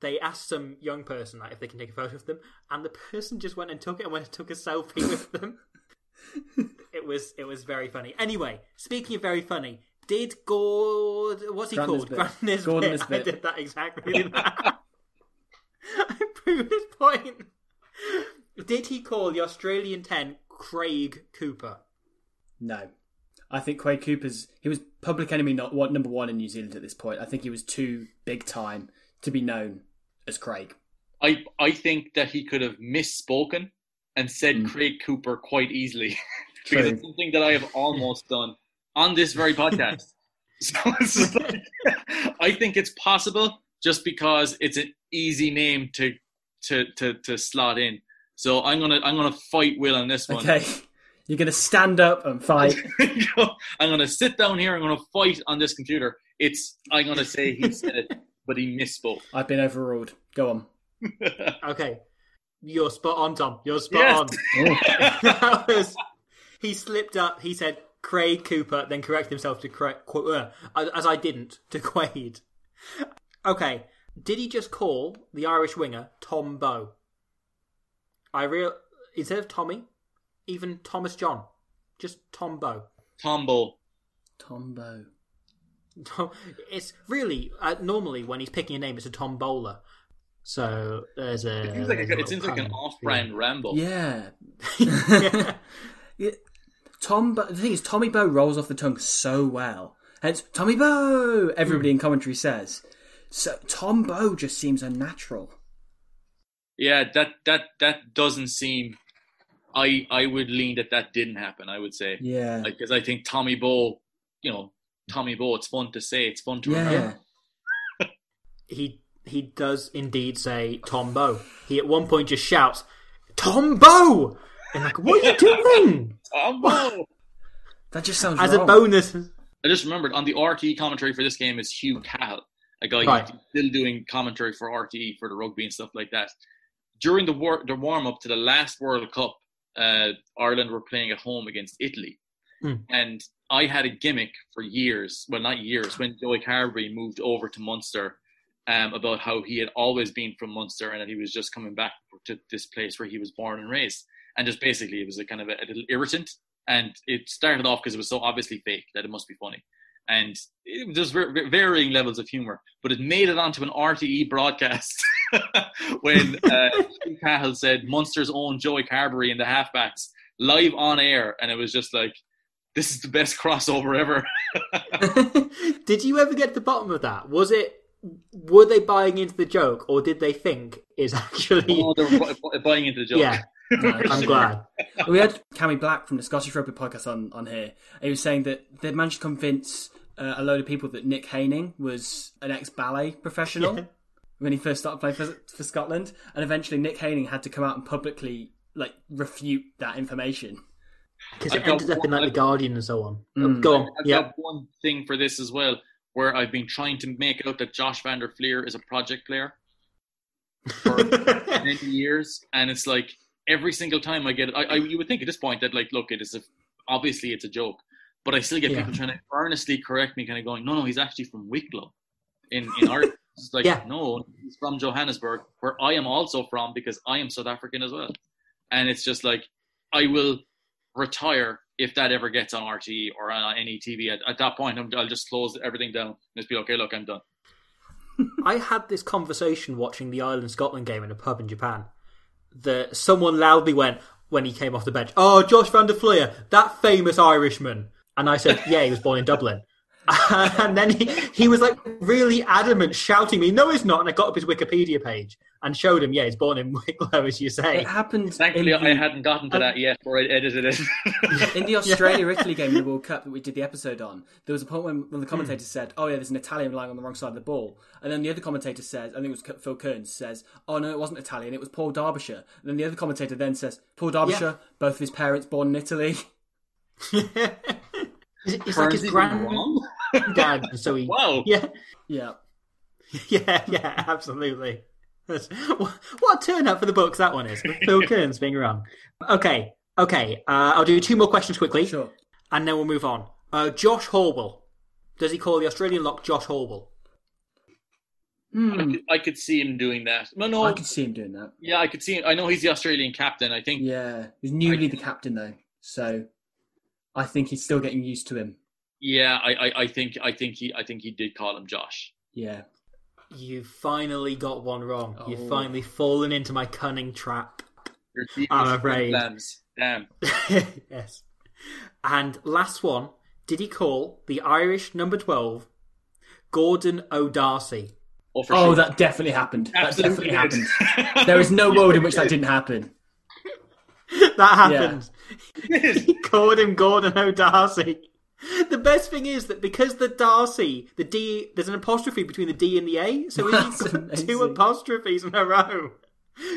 they asked some young person like if they can take a photo of them, and the person just went and took it and went and took a selfie with them. it was it was very funny. Anyway, speaking of very funny, did Gord what's he Grant called? Nisbet. Grant Nisbet. Gordon I Nisbet. did that exactly that. I proved his point. Did he call the Australian ten Craig Cooper? No. I think Craig Cooper's he was public enemy not what number one in New Zealand at this point. I think he was too big time to be known as Craig. I I think that he could have misspoken and said Mm. Craig Cooper quite easily because True. it's something that I have almost done on this very podcast. so it's just like, I think it's possible just because it's an easy name to to to to slot in. So I'm gonna I'm gonna fight Will on this one. Okay. You're gonna stand up and fight. I'm gonna sit down here. I'm gonna fight on this computer. It's I'm gonna say he said it, but he misspoke. I've been overruled. Go on. Okay, you're spot on, Tom. You're spot Yes. on. was he slipped up. He said Craig Cooper, then corrected himself to Craig, uh, as as I didn't to Quade. Okay, did he just call the Irish winger Tom Bowe? I real instead of Tommy, even Thomas John, just Tom Bowe. Tombo. Tombo. Tom, it's really uh, normally when he's picking a name, it's a Tom Bowler. So there's a. It seems like, there's a, a it seems like an off-brand Rambo. Yeah. Yeah. Yeah. Tom, Bo- the thing is, Tommy Bowe rolls off the tongue so well, Hence, Tommy Bowe, everybody in commentary says. So Tom Bowe just seems unnatural. Yeah, that that that doesn't seem. I I would lean that that didn't happen. I would say, Yeah. because I think Tommy Bowe, you know, Tommy Bowe. It's fun to say. It's fun to yeah. remember. He he does indeed say Tom Bowe. He at one point just shouts, Tom Bowe! And like, what are you doing? Tom Bowe. That just sounds As wrong. a bonus. I just remembered on the RTE commentary for this game is Hugh Cahill, a guy Right. who's still doing commentary for RTE for the rugby and stuff like that. During the war, the warm up to the last World Cup, uh, Ireland were playing at home against Italy, Hmm. and I had a gimmick for years. Well, not years. When Joey Carbery moved over to Munster, um, about how he had always been from Munster and that he was just coming back to this place where he was born and raised, and just basically it was a kind of a, a little irritant. And it started off because it was so obviously fake that it must be funny and it ver- ver- varying levels of humor. But it made it onto an RTE broadcast when uh, Cahill said Munster's own Joey Carbery in the halfbacks live on air, and it was just like, this is the best crossover ever. did you ever get to the bottom of that? Was it were they buying into the joke or did they think is actually oh, they're bu- bu- buying into the joke. Yeah. I'm glad. we had Cammy Black from the Scottish Rugby podcast on, on here. He was saying that they managed to convince uh, a load of people that Nick Haining was an ex ballet professional Yeah. when he first started playing for, for Scotland, and eventually Nick Haining had to come out and publicly like refute that information. Because I've it ended up in like one- the Guardian and so on. Mm. Go on. I've Yeah. got one thing for this as well, where I've been trying to make out that Josh Van der Flier is a project player for many years, and it's like every single time I get it, I, I you would think at this point that like, look, it is a, obviously it's a joke, but I still get Yeah. people trying to earnestly correct me, kind of going, no, no, he's actually from Wicklow in in Ireland. It's like, Yeah. no, he's from Johannesburg, where I am also from because I am South African as well, and it's just like I will retire if that ever gets on RTE or on any TV. At, at that point, I'm, I'll just close everything down and just be okay. Look, I'm done. I had this conversation watching the Ireland Scotland game in a pub in Japan. That someone loudly went when he came off the bench, "Oh, Josh Van der Flier, that famous Irishman." And I said, "Yeah, he was born in Dublin." and then he, he was like really adamant, shouting me, "No, he's not!" And I got up his Wikipedia page and showed him, "Yeah, he's born in Wicklow, as you say." It happened. Thankfully, the- I hadn't gotten to um, that yet, or I edited it. In the Australia Italy game in the World Cup that we did the episode on, there was a point when, when the commentator said, "Oh yeah, there's an Italian lying on the wrong side of the ball," and then the other commentator says, "I think it was Phil Kearns," says, "Oh no, it wasn't Italian, it was Paul Derbyshire." And then the other commentator then says, "Paul Derbyshire, both of his parents born in Italy." It's, it's like his Kearns is wrong? granddad, so he. Wow. Yeah, yeah, yeah, yeah, absolutely. That's- What what a turnout for the books that one is. Phil Kearns being wrong. Okay, okay. Uh, I'll do two more questions quickly, sure. and then we'll move on. Uh, Josh Horwill. Does he call the Australian lock Josh Horwill? Hmm. I could see him doing that. No, no. I could see him doing that. Yeah, I could see him. I know he's the Australian captain. I think. Yeah, he's newly the captain though, so I think he's still getting used to him. Yeah, I, I, I think, I think he, I think he did call him Josh. Yeah, You finally got one wrong. Oh. You've Oh. finally fallen into my cunning trap. I'm afraid. plans. Damn. yes. And last one. Did he call the Irish number 12 Gordon O'Darcy? Oh, sure. that definitely happened. Absolutely that did. definitely happened. There is no world in which that didn't happen. That happened. he called him Gordon O'Darcy. The best thing is that because the D'Arcy, the D, there's an apostrophe between the D and the A, so he's That's got two apostrophes in a row.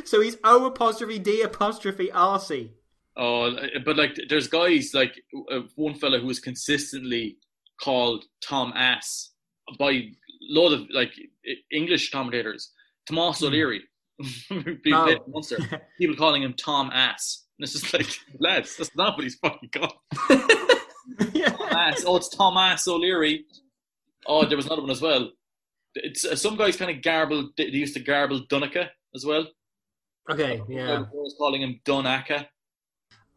So he's O apostrophe D apostrophe RC. Oh, but like, there's guys like uh, one fella who was consistently called Tom Ass by a lot of like English commentators. Tomas O'Leary, being Oh. played for People calling him Tom Ass. And it's just like, lads, that's not what he's fucking called. Ass. Oh, it's Tom Ass O'Leary. Oh, there was another one as well. It's uh, some guys kind of garbled. They they used to garble Dunica as well. Okay, yeah. I was calling him Dunaka.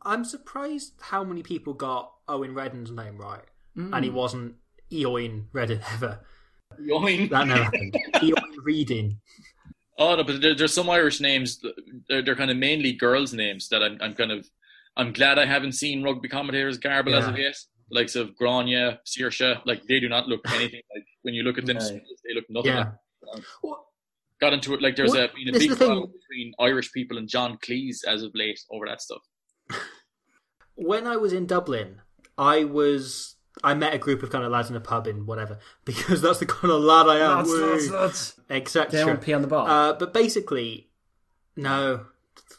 I'm surprised how many people got Eoin Reddan's name right, and he Mm. wasn't Eoin Reddan ever. Eoin? That never happened. Eoin Reading. Oh no, but there, there's some Irish names. They're, they're kind of mainly girls' names that I'm, I'm kind of. I'm glad I haven't seen rugby commentators garble as of yet. likes of Grania, Saoirse, like they do not look anything like when you look at them, No. they look nothing. Yeah. Like, Well, got into it like there's Well, a been a big the battle between Irish people and John Cleese as of late over that stuff. when I was in Dublin, I was I met a group of kind of lads in a pub in whatever because that's the kind of lad I am. Lads, lads, lads. Etc. They want to pee on the bar. Uh, but basically, no,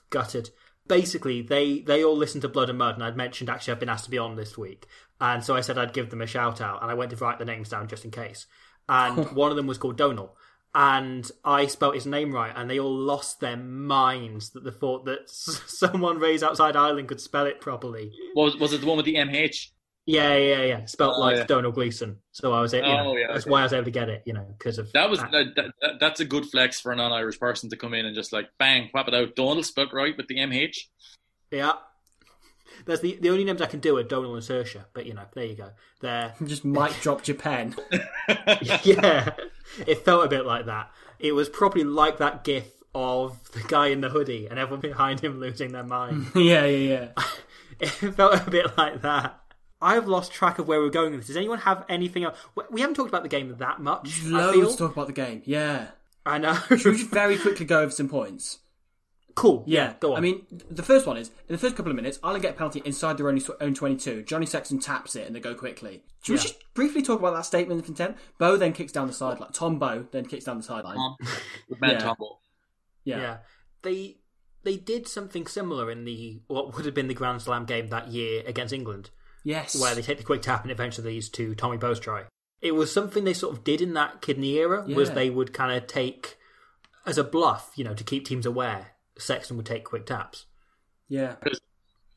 gutted. Basically, they they all listened to Blood and Mud, and I'd mentioned actually I've been asked to be on this week, and so I said I'd give them a shout out, and I went to write the names down just in case. And one of them was called Domhnall, and I spelt his name right, and they all lost their minds that the thought that s- someone raised outside Ireland could spell it properly. Was was it the one with the MH? Yeah, yeah, yeah. Spelt Oh, like yeah. Domhnall Gleeson. So I was, able, you know, Oh, yeah, that's okay. why I was able to get it, you know, because of That was that, that, that, that's a good flex for a non-Irish person to come in and just like bang, whap it out. Domhnall spelled right with the MH. Yeah. That's the the only names I can do are Domhnall and Saoirse, but you know, there you go. There, Just mic drop your pen. yeah, it felt a bit like that. It was probably like that GIF of the guy in the hoodie and everyone behind him losing their mind. yeah, yeah, yeah. it felt a bit like that. I've lost track of where we're going with this. Does anyone have anything else? We- We haven't talked about the game that much. I Loads feel. to talk about the game. Yeah. I know. Should we just very quickly go over some points? cool. Yeah, Go on. I mean, the first one is in the first couple of minutes, Ireland get a penalty inside their own, own 22. Johnny Sexton taps it and they go quickly. Should we just briefly talk about that statement of intent? Bowe then kicks down the sideline. Tom Bowe then kicks down the sideline. Tom, good man, Yeah. Tombo. Yeah. Yeah, they they did something similar in the what would have been the Grand Slam game that year against England, Yes. where they take the quick tap and eventually leads to Tommy Bowe's try. It was something they sort of did in that Kidney era, was they would kind of take as a bluff, you know, to keep teams aware. Sexton would take quick taps. yeah.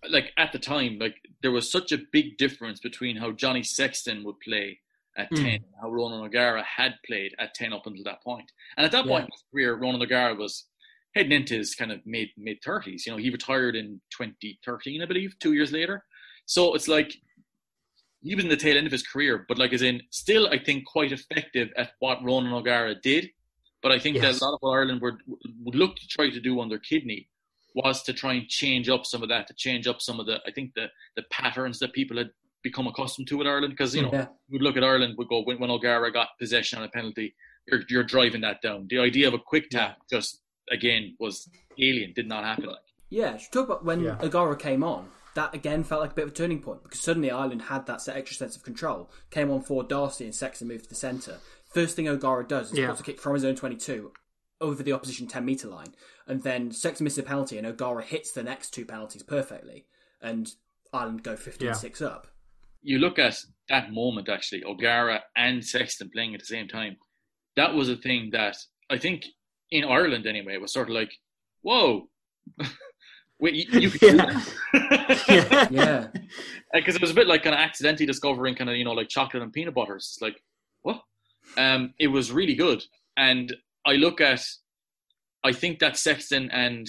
Like at the time, like there was such a big difference between how Johnny Sexton would play at Mm. ten, and how Ronan O'Gara had played at ten up until that point. And at that Yeah. point in his career, Ronan O'Gara was heading into his kind of mid mid thirties. You know, he retired in 2013, I believe, two years later. So it's like he was in the tail end of his career, but like as in still, I think quite effective at what Ronan O'Gara did. But I think Yes. that a lot of what Ireland would would look to try to do under Kidney was to try and change up some of that, to change up some of the I think the the patterns that people had become accustomed to with Ireland. Because you know, Yeah. we'd look at Ireland, we'd go when, when O'Gara got possession on a penalty, you're, you're driving that down. The idea of a quick tap just again was alien, did not happen. Like Yeah, should we talk about when Yeah. O'Gara came on. That again felt like a bit of a turning point because suddenly Ireland had that se- extra sense of control. Came on for D'Arcy and Sexton moved to the centre. First thing O'Gara does is Yeah. puts a kick from his own 22 over the opposition 10 metre line. And then Sexton misses a penalty and O'Gara hits the next two penalties perfectly. And Ireland go 15 6 up. you look at that moment actually, O'Gara and Sexton playing at the same time. That was a thing that I think in Ireland anyway it was sort of like, whoa. Wait, you, you could do Yeah. that? Yeah. because it was a bit like kind of accidentally discovering kind of you know like chocolate and peanut butter. It's like what? Um, it was really good, and I look at, I think that Sexton and,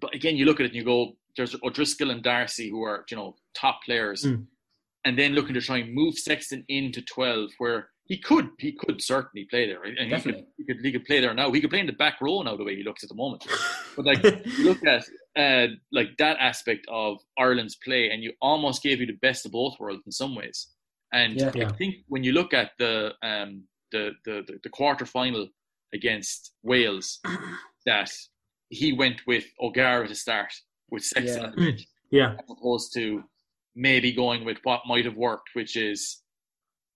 but again you look at it and you go, there's O'Driscoll and D'Arcy who are you know top players, Mm. and then looking to try and move Sexton into twelve where. He could, he could certainly play there, and he could, he could, he could play there now. He could play in the back row now, the way he looks at the moment. But like, you look at uh, like that aspect of Ireland's play, and you almost gave you the best of both worlds in some ways. And Yeah. Yeah. I think when you look at the um, the the the, the quarter final against Wales, that he went with O'Gara to start with Sexton Yeah. on the pitch, yeah, as opposed to maybe going with what might have worked, which is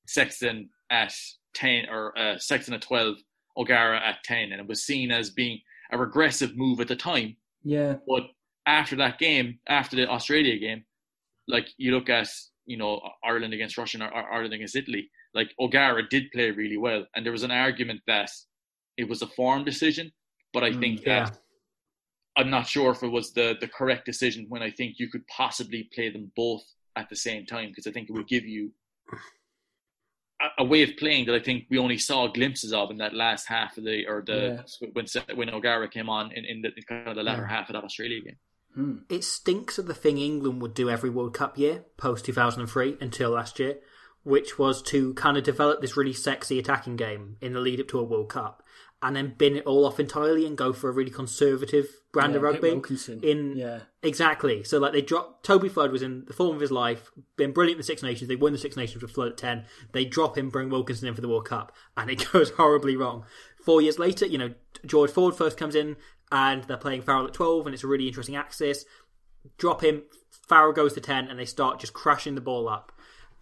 Sexton at ten or uh, Sexton at twelve, O'Gara at ten, and it was seen as being a regressive move at the time. Yeah. But after that game, after the Australia game, like you look at you know Ireland against Russia or or Ireland against Italy, like O'Gara did play really well, and there was an argument that it was a form decision. But I think yeah. that I'm not sure if it was the the correct decision when I think you could possibly play them both at the same time because I think it would give you a, a way of playing that I think we only saw glimpses of in that last half of the or the when when O'Gara came on in, in the in kind of the latter half of that Australia game. Hmm. it stinks of the thing England would do every World Cup year post 2003 until last year, which was to kind of develop this really sexy attacking game in the lead up to a World Cup. And then bin it all off entirely and go for a really conservative brand Yeah, of rugby. Wilkinson. In Yeah. exactly, so like they dropped Toby Flood was in the form of his life, been brilliant in the Six Nations. They won the Six Nations with Flood at ten. They drop him, bring Wilkinson in for the World Cup, and it goes horribly wrong. Four years later, you know George Ford first comes in, and they're playing Farrell at twelve, and it's a really interesting axis. Drop him, Farrell goes to ten, and they start just crashing the ball up.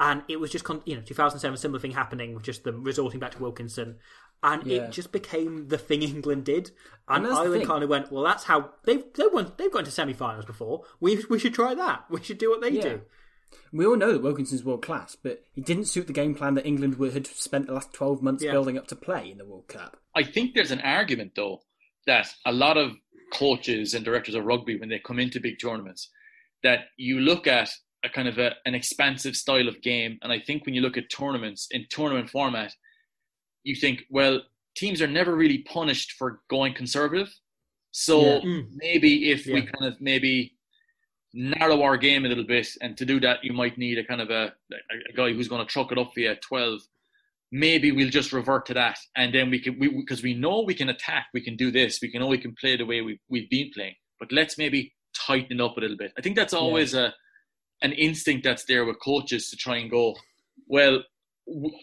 And it was just, con- you know, 2007, similar thing happening with just them resorting back to Wilkinson. And Yeah. it just became the thing England did. And, And Ireland kind of went, well, that's how they've they won, they've gone to semi-finals before. We we should try that. We should do what they Yeah. do. We all know that Wilkinson's world class, but he didn't suit the game plan that England had spent the last 12 months Yeah. building up to play in the World Cup. I think there's an argument though that a lot of coaches and directors of rugby when they come into big tournaments that you look at a kind of a, an expansive style of game and I think when you look at tournaments in tournament format you think well teams are never really punished for going conservative. So Yeah. Mm. maybe if we kind of maybe narrow our game a little bit and to do that you might need a kind of a, a, a guy who's going to truck it up via 12 maybe we'll just revert to that and then we can because we know we can attack we can do this we can know we can play the way we've, we've been playing. But let's maybe tighten it up a little bit. I think that's always a an instinct that's there with coaches to try and go well w-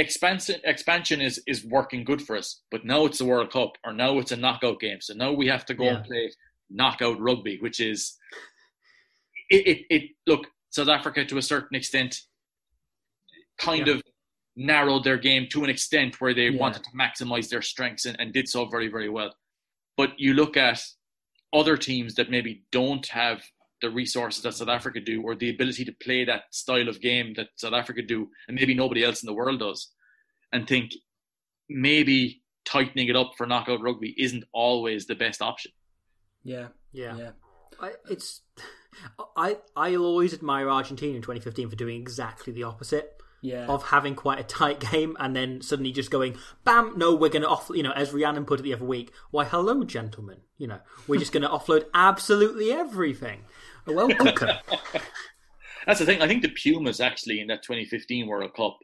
expansion expansion is is working good for us but now it's the world cup or now it's a knockout game so now we have to go Yeah. and play knockout rugby which is it, it, it look south africa to a certain extent kind Yeah. of narrowed their game to an extent where they Yeah. wanted to maximize their strengths and, and did so very very well but you look at other teams that maybe don't have the resources that South Africa do or the ability to play that style of game that South Africa do and maybe nobody else in the world does and think maybe tightening it up for knockout rugby isn't always the best option. Yeah. Yeah. Yeah. I, it's I I'll always admire Argentina in 2015 for doing exactly the opposite. Yeah. of having quite a tight game and then suddenly just going, bam, no, we're going to off, you know, as Rhiannon put it the other week, why, hello, gentlemen. You know, we're just going to offload absolutely everything. Well, welcome. That's the thing. I think the Pumas actually in that 2015 World Cup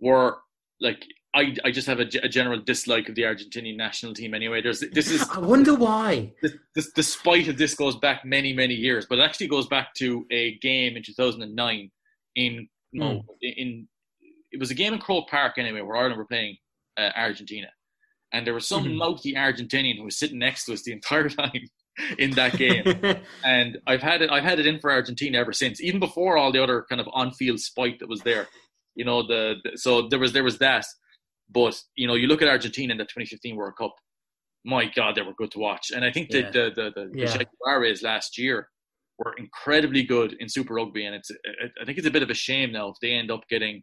were like I, I just have a, a general dislike of the Argentinian national team anyway. There's this is I wonder why. this, this, despite of this goes back many many years, but it actually goes back to a game in 2009 in no in it was a game in Croke Park anyway where Ireland were playing uh, Argentina, and there was some Mhm. mouthy Argentinian who was sitting next to us the entire time in that game. and I've had it. I've had it in for Argentina ever since, even before all the other kind of on-field spite that was there. You know, the, the so there was there was that, but you know, you look at Argentina in the 2015 World Cup. My God, they were good to watch, and I think Yeah. that the the the, the Yeah. Last year were incredibly good in Super Rugby, and it's I think it's a bit of a shame now if they end up getting,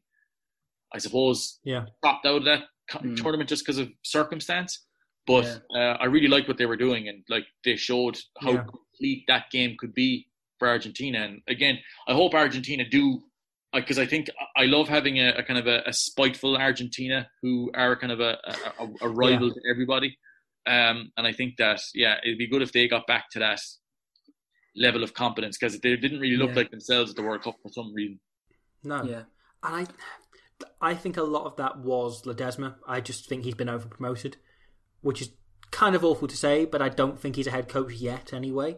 I suppose, yeah. dropped out of that Mm. tournament just because of circumstance. But uh, I really like what they were doing, and like they showed how Yeah. complete that game could be for Argentina. And again, I hope Argentina do, because I think I love having a, a kind of a, a spiteful Argentina who are kind of a, a, a- a rival to everybody. Um, and I think that yeah, it'd be good if they got back to that level of competence because they didn't really look Yeah. like themselves at the World Cup for some reason. No. Yeah. And I, I think a lot of that was Ledesma. I just think he's been over promoted, which is kind of awful to say, but I don't think he's a head coach yet anyway.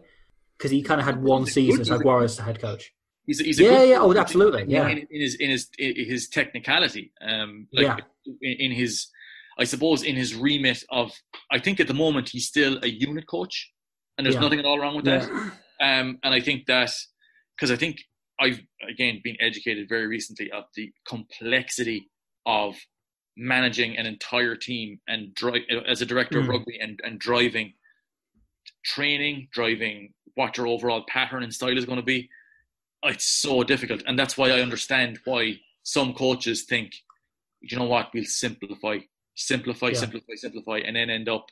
Because he kind of had one season as Jaguares as a head coach. He's a, he's a Yeah, yeah, oh, absolutely, yeah. In, in his in his in his technicality, um, like in, in his, I suppose, in his remit of, I think at the moment he's still a unit coach, and there's Yeah. nothing at all wrong with that. Um, and I think that because I think I've again been educated very recently of the complexity of managing an entire team and drive as a director of Mm. rugby and, and driving training, driving what your overall pattern and style is going to be. It's so difficult, and that's why I understand why some coaches think, you know what, we'll simplify, simplify, Yeah. simplify, simplify, and then end up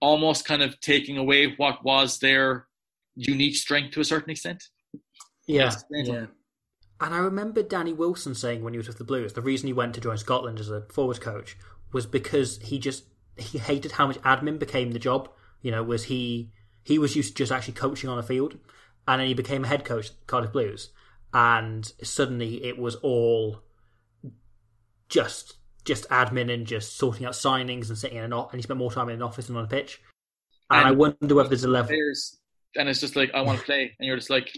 almost kind of taking away what was their unique strength to a certain extent. Yeah. Yeah. And I remember Danny Wilson saying when he was with the Blues, the reason he went to join Scotland as a forwards coach was because he just he hated how much admin became the job. You know, was he he was used to just actually coaching on a field, and then he became a head coach at Cardiff Blues, and suddenly it was all just just admin and just sorting out signings and sitting in an office, and he spent more time in an office than on a pitch. And, And- I wonder whether there's a level. Players, and it's just like I want to play, and you're just like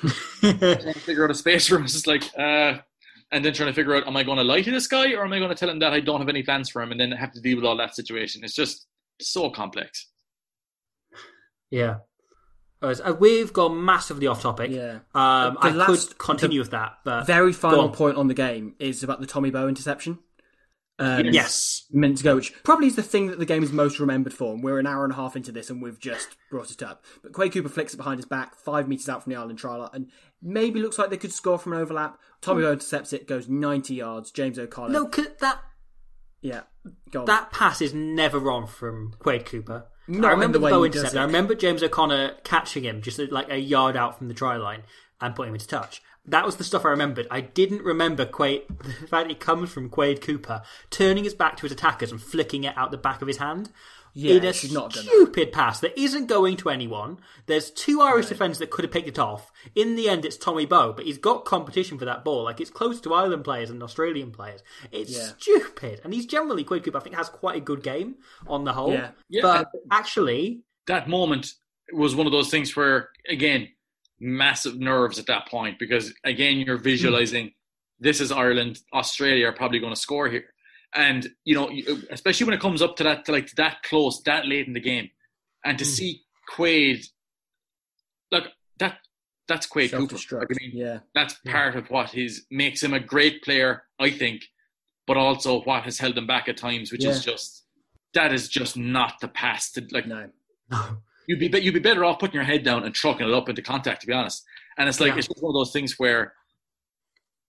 trying to figure out a space for him. It's just like, uh, and then trying to figure out, am I going to lie to this guy, or am I going to tell him that I don't have any plans for him, and then have to deal with all that situation? It's just so complex. yeah. Uh, we've gone massively off topic. Yeah. Um, I last- could continue the with that, but Very final point on the game is about the Tommy Bowe interception. Um, yes, minutes ago, which probably is the thing that the game is most remembered for. And we're an hour and a half into this, and we've just brought it up. But Quade Cooper flicks it behind his back, five meters out from the Ireland trialer, and maybe looks like they could score from an overlap. Tommy Bowe intercepts it, goes ninety yards. James O'Connor, no, 'cause that yeah, go on. that pass is never wrong from Quade Cooper. Not I remember the way Bowe intercept. I remember James O'Connor catching him just like a yard out from the try line and putting him into touch. That was the stuff I remembered. I didn't remember Quade, the fact it comes from Quade Cooper turning his back to his attackers and flicking it out the back of his hand. Yeah, in a he should not have done that. stupid pass that isn't going to anyone. There's two Irish defenders that could have picked it off. In the end, it's Tommy Bowe, but he's got competition for that ball. Like it's close to Ireland players and Australian players. It's Yeah. stupid, and he's generally Quade Cooper. I think has quite a good game on the whole. Yeah. Yeah, but actually, that moment was one of those things where, again, massive nerves at that point because, again, you're visualizing this is Ireland, Australia are probably going to score here. And, you know, especially when it comes up to that, to like that close, that late in the game. And to mm. see Quade, look, that that's Quade Cooper. Like, I mean, yeah, that's part of what his makes him a great player, I think, but also what has held him back at times, which is just that is just not the pass to like no. you'd be you'd be better off putting your head down and trucking it up into contact, to be honest. And it's like Yeah. it's just one of those things where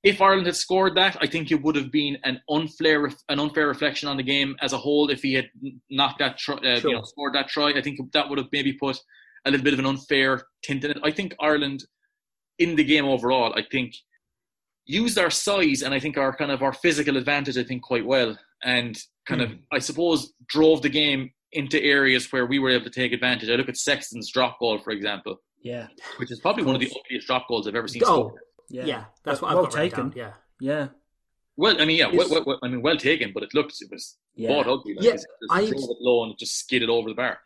if Ireland had scored that, I think it would have been an unfair an unfair reflection on the game as a whole. If he had knocked that try, uh, Sure. you know, scored that try, I think that would have maybe put a little bit of an unfair tint in it. I think Ireland in the game overall, I think used our size and I think our kind of our physical advantage, I think quite well, and kind of I suppose drove the game into areas where we were able to take advantage. I look at Sexton's drop goal, for example, yeah, which is probably one of the ugliest drop goals I've ever seen. Oh, yeah, yeah, that's But what I've well got written taken. down. Yeah. yeah, Well, I mean, yeah, well, well, well, I mean, well taken, but it looked it was Yeah. bought ugly. Like, Yeah, it just I- drove low and it just skidded over the bar.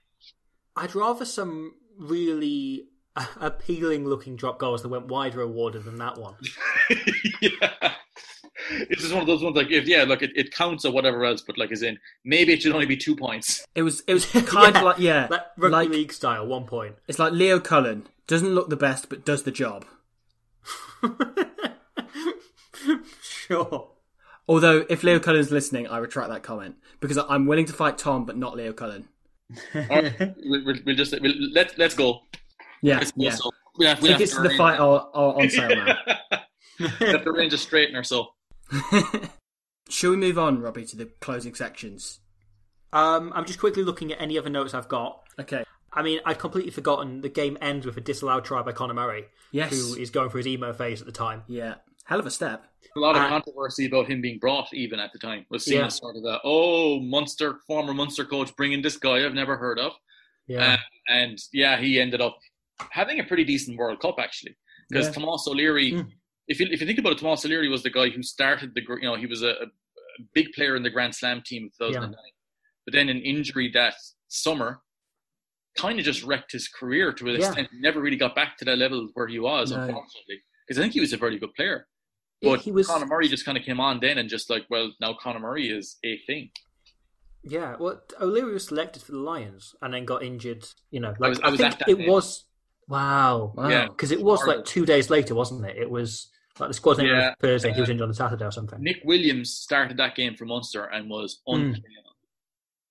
I'd rather some really uh, appealing looking drop goals that went wider awarded than that one. yeah. It's just one of those ones like if yeah, look, it, it counts or whatever else, but like as in maybe it should only be two points. It was it was kind Yeah, of like yeah, Like rugby like league style, one point. it's like Leo Cullen doesn't look the best but does the job. sure. Although if Leo Cullen's listening, I retract that comment because I'm willing to fight Tom but not Leo Cullen. All right, we'll, we'll, we'll just we'll, let let's go. Yeah, Let's go. yeah. So we have, we have Tickets to to the fight are, are on sale now. we have to arrange a straightener. So Shall we move on, Robbie, to the closing sections? Um, I'm just quickly looking at any other notes I've got. Okay. I mean, I'd completely forgotten the game ends with a disallowed try by Conor Murray, Yes. who is going for his emo phase at the time. Yeah. Hell of a step. a lot of Uh, controversy about him being brought even at the time was seen Yeah. as sort of a oh Munster former Munster coach bringing this guy I've never heard of. Yeah. Uh, and yeah, he ended up having a pretty decent World Cup actually, because Yeah. Tomas O'Leary. Mm. If you if you think about it, Tomas O'Leary was the guy who started the you know he was a, a big player in the Grand Slam team in 2009, but then an injury that summer kind of just wrecked his career to an Yeah. extent. He never really got back to that level where he was, No. unfortunately, because I think he was a very good player. Yeah, But he was- Conor Murray just kind of came on then and just like, well, now Conor Murray is a thing. Yeah, well, O'Leary was selected for the Lions and then got injured. You know, like I, was- I was think it game. was. Wow. Wow. Yeah. Because it was like two days later, wasn't it? It was like the squad name Yeah, was Thursday. and he was uh, injured on the Saturday or something. Nick Williams started that game for Munster and was Hmm. unplayable.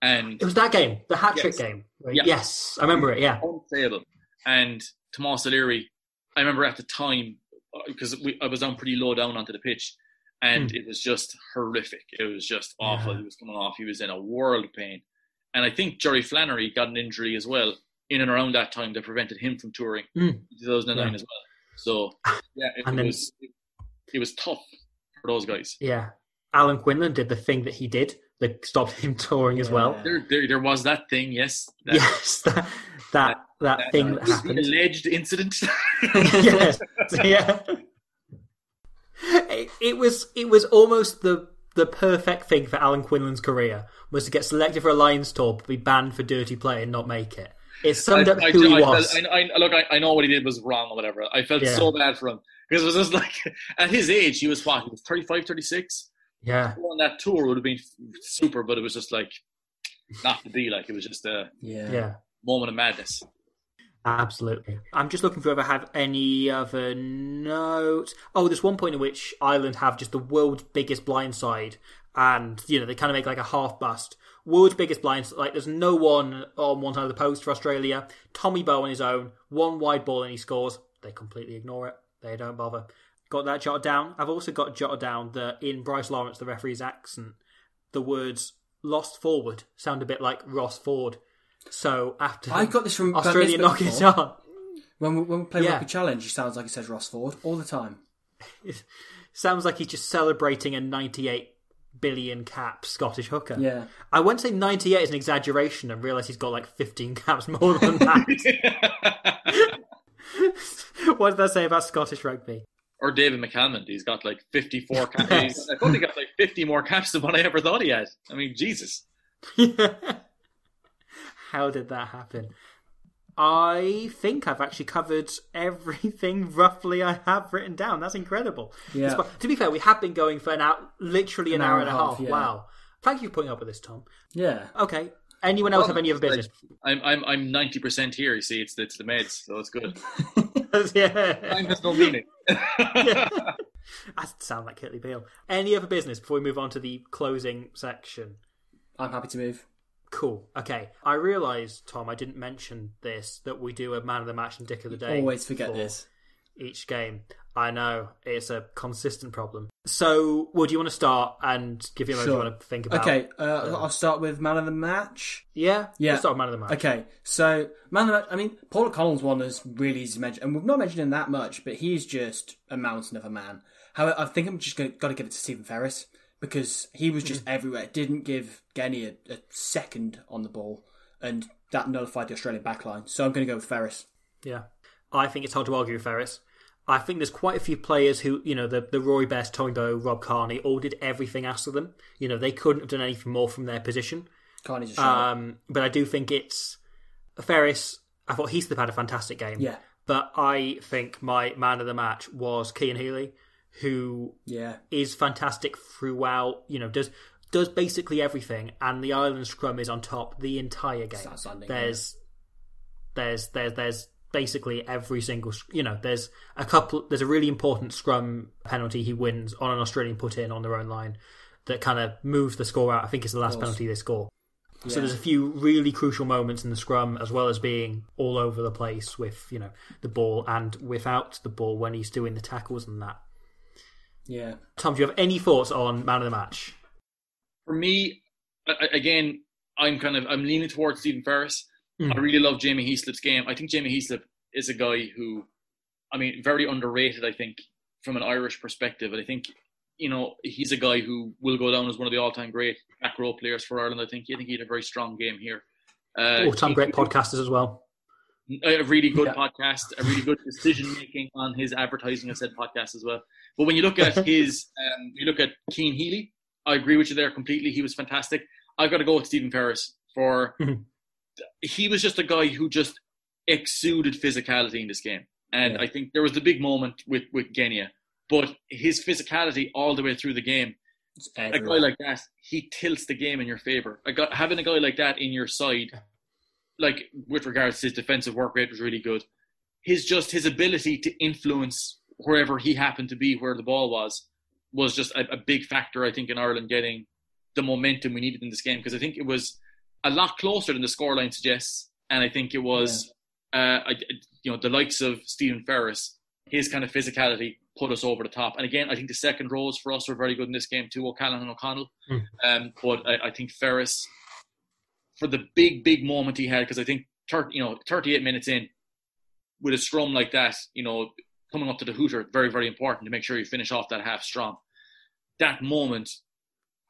And It was that game, the hat trick Yes. game. right? Yeah. Yes, I remember it. Yeah. unplayable. And Tomas O'Leary, I remember at the time because I was down pretty low down onto the pitch, and it was just horrific. It was just awful. Yeah. He was coming off. He was in a world of pain, and I think Jerry Flannery got an injury as well in and around that time that prevented him from touring Mm. in 2009 Yeah. as well. So yeah, it, And then- was it, it was tough for those guys. Yeah. Alan Quinlan did the thing that he did that stopped him touring as well. There, there, there was that thing, yes. That, Yes, that that, that thing that the happened. alleged incident. yes, yeah. It, it was it was almost the the perfect thing for Alan Quinlan's career was to get selected for a Lions tour, but be banned for dirty play and not make it. It summed up I, who he I, was. I, I, look, I, I know what he did was wrong or whatever. I felt Yeah. so bad for him because it was just like at his age, he was what? He was 35, 36. yeah, On that tour would have been super, but it was just like not to be. Like it was just a Yeah. yeah. moment of madness. Absolutely. I'm just looking for if I have any other notes. Oh, there's one point in which Ireland have just the world's biggest blindside, and you know they kind of make like a half bust. World's biggest blindside. Like there's no one on one side of the post for Australia. Tommy Bowe on his own, one wide ball and he scores. They completely ignore it. They don't bother. Got that jotted down. I've also got jotted down that in Bryce Lawrence, the referee's accent, the words "lost forward" sound a bit like Ross Ford. So after I got this from Australia knock it on. When we, when we play Yeah. Rugby Challenge, he sounds like he says Ross Ford all the time. Sounds like he's just celebrating a 98 billion cap Scottish hooker. Yeah. I won't say 98 is an exaggeration and realise he's got like 15 caps more than that. what did that say about Scottish rugby? or David McCalmont, he's got like 54 caps. I thought he got like 50 more caps than what I ever thought he had. I mean, Jesus. How did that happen? I think I've actually covered everything roughly I have written down. That's incredible. Yeah. Despite- to be fair, we have been going for an hour, literally an, hour, and a half. yeah. Wow. Thank you for putting up with this, Tom. Yeah. Okay. Anyone else have any other business? I'm I'm I'm 90% here. You see, it's it's the meds, so it's good. yeah. Time has no meaning. That sound like Kurtley Beale. Any other business before we move on to the closing section? I'm happy to move. Cool. Okay. I realised, Tom, I didn't mention this that we do a man of the match and dick of the day. Always forget for this. Each game. I know it's a consistent problem. So, well, do you want to start and give you a moment Sure. you want to think about? Okay, uh, I'll start with man of the match. Yeah. Yeah. Let's start with man of the match. Okay, so man of the match. I mean, Paul O'Connell's one is really easy to mention, and we've not mentioned him that much, but he's just a mountain of a man. However, I think I'm just going got to give it to Stephen Ferris because he was just everywhere. Didn't give Genia a, a second on the ball, and that nullified the Australian backline. So I'm going to go with Ferris. Yeah. I think it's hard to argue with Ferris. I think there's quite a few players who, you know, the, the Rory Best, Bowe, Rob Kearney, all did everything asked of them. You know, they couldn't have done anything more from their position. Kearney's a shot. Um, but I do think it's Ferris. I thought Heathcliff had a fantastic game. Yeah. But I think my man of the match was Cian Healy, who yeah, is fantastic throughout. You know, does does basically everything, and the Ireland scrum is on top the entire game. There's there's there's there's basically every single you know there's a couple there's a really important scrum penalty he wins on an Australian put in on their own line that kind of moves the score out. I think it's the last penalty they score. So there's a few really crucial moments in the scrum, as well as being all over the place with you know the ball and without the ball when he's doing the tackles and that. Yeah. Tom, do you have any thoughts on man of the match? For me, I- I- again, I'm kind of I'm leaning towards Stephen Ferris. Mm. I really love Jamie Heaslip's game. I think Jamie Heaslip is a guy who, I mean, very underrated. I think from an Irish perspective, and I think you know he's a guy who will go down as one of the all-time great back row players for Ireland. I think I think he had a very strong game here. Uh, All time he- great podcasters as well. A really good Yeah. podcast, a really good decision making on his advertising of said podcast as well. But when you look at his, um, you look at Cian Healy, I agree with you there completely. He was fantastic. I've got to go with Stephen Ferris for. He was just a guy who just exuded physicality in this game, and Yeah. I think there was the big moment with with Genia, but his physicality all the way through the game a guy like that, he tilts the game in your favor. A guy, having a guy like that in your side, like with regards to his defensive work rate, was really good. His just his ability to influence wherever he happened to be, where the ball was, was just a, a big factor. I think in Ireland getting the momentum we needed in this game because I think it was a lot closer than the scoreline suggests, and I think it was, uh, I, you know, the likes of Stephen Ferris, his kind of physicality put us over the top. And again, I think the second rows for us were very good in this game too, O'Callaghan and O'Connell. Mm. Um, but I, I think Ferris, for the big, big moment he had, because I think 30, you know, 38 minutes in, with a scrum like that, you know, coming up to the hooter, very, very important to make sure you finish off that half strong. That moment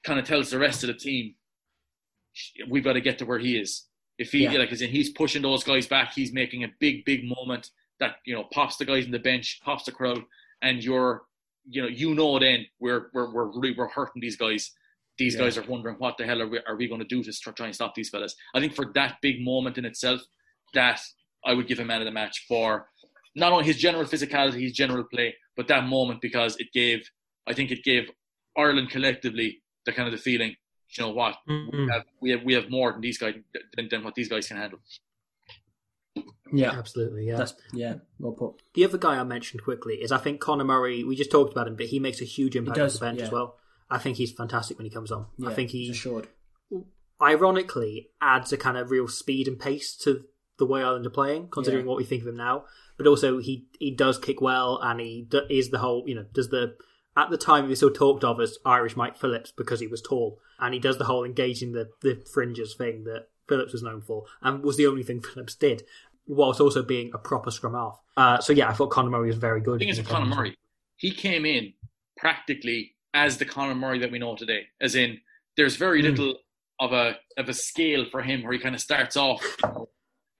kind of tells the rest of the team, we've got to get to where he is. If he Yeah. like, as in he's pushing those guys back, he's making a big, big moment that you know pops the guys in the bench, pops the crowd, and you're you know, you know, then we're we're we're really, we're hurting these guys. These Yeah. guys are wondering what the hell are we, are we going to do to try and stop these fellas. I think for that big moment in itself, that I would give him man of the match for not only his general physicality, his general play, but that moment because it gave, I think it gave Ireland collectively the kind of the feeling, you know what, we Mm-mm. have we have we have more than these guys than, than what these guys can handle. Yeah, Absolutely, yeah. that's yeah, well put. The other guy I mentioned quickly is I think Conor Murray. We just talked about him, but he makes a huge impact does, on the bench yeah. as well. I think he's fantastic when he comes on. Yeah, I think he assured. ironically adds a kind of real speed and pace to the way Ireland are playing, considering Yeah. what we think of him now. But also, he he does kick well, and he d- is the whole you know does the at the time he was still talked of as Irish Mike Phillips because he was tall, and he does the whole engaging the the fringes thing that Phillips was known for, and was the only thing Phillips did, whilst also being a proper scrum half. Uh, so yeah, I thought Conor Murray was very good. The thing is in with the Conor. Murray, he came in practically as the Conor Murray that we know today. As in, there's very Mm. little of a of a scale for him where he kind of starts off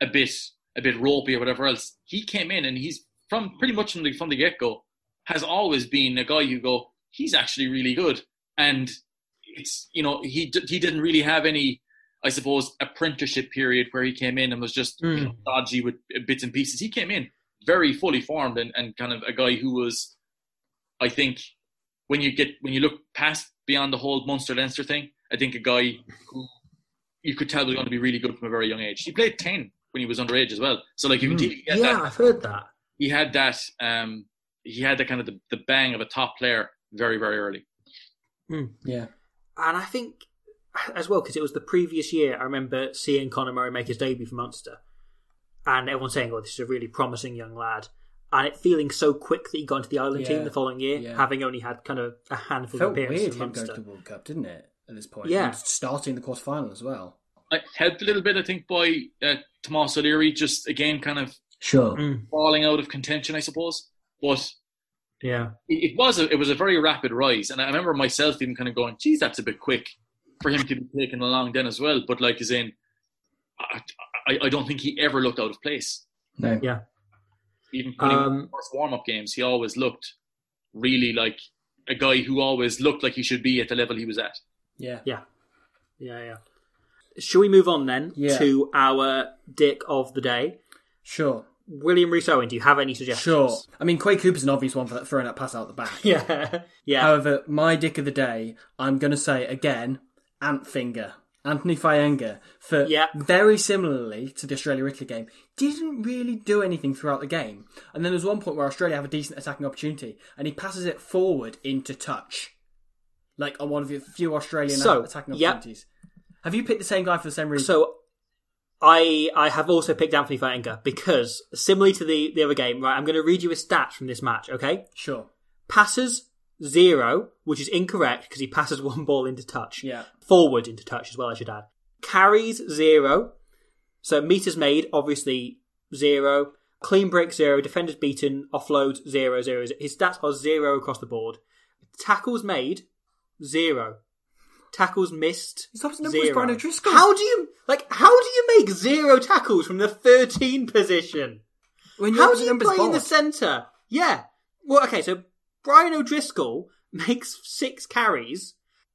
a bit a bit ropey or whatever else. He came in and he's from pretty much from the from the get go has always been a guy you go he's actually really good and it's you know he he didn't really have any I suppose apprenticeship period where he came in and was just you know, dodgy with bits and pieces. He came in very fully formed and, and kind of a guy who was I think when you get when you look past beyond the whole Munster Leinster thing, I think a guy who you could tell was going to be really good from a very young age. He played ten when he was underage as well, so like you can see he Hmm. Yeah, that, I've heard that. he had that um, he had that kind of the, the bang of a top player very very early. Yeah, And I think as well because it was the previous year. I remember seeing Conor Murray make his debut for Munster, and everyone saying, "Oh, this is a really promising young lad." And it feeling so quick that he got into the Ireland Yeah, team the following year, yeah. having only had kind of a handful felt of appearances weird for him going to the World Cup, didn't it? At this point, Yeah. And starting the quarter final as well. I helped a little bit, I think, by uh, Tomas O'Leary just again kind of Sure. Mm, falling out of contention, I suppose. But yeah, it, it was a it was a very rapid rise, and I remember myself even kind of going, "Geez, that's a bit quick for him to be taken along then as well." But like, as in, I, I, I don't think he ever looked out of place. No. yeah. Even putting in Um, the first warm up games, he always looked really like a guy who always looked like he should be at the level he was at. Yeah. Yeah, yeah, yeah. Shall we move on then Yeah. to our dick of the day? Sure. William Rees Owen, do you have any suggestions? Sure. I mean, Quade Cooper's an obvious one for that, throwing that pass out the back. Yeah, yeah. However, my dick of the day, I'm going to say again, Antfinger. Anthony Fainga'a, for Yeah. very similarly to the Australia Italy game, didn't really do anything throughout the game. And then there's one point where Australia have a decent attacking opportunity, and he passes it forward into touch. Like on one of the few Australian So, attacking yep. opportunities. Have you picked the same guy for the same reason? So I I have also picked Anthony Fainga'a because similarly to the, the other game, right, I'm going to read you his stats from this match, okay? sure. Passes zero, which is incorrect because he passes one ball into touch. Yeah. Forward into touch as well, I should add. Carries zero. So meters made, obviously zero. Clean break zero. Defenders beaten. Offloads zero, zero. His stats are zero across the board. Tackles made zero. Tackles missed. His opposite number was zero. Brian O'Driscoll. How do you like? How do you make zero tackles from the 13 position? When How do you play in the centre? Yeah. Well, okay, so Brian O'Driscoll makes six carries.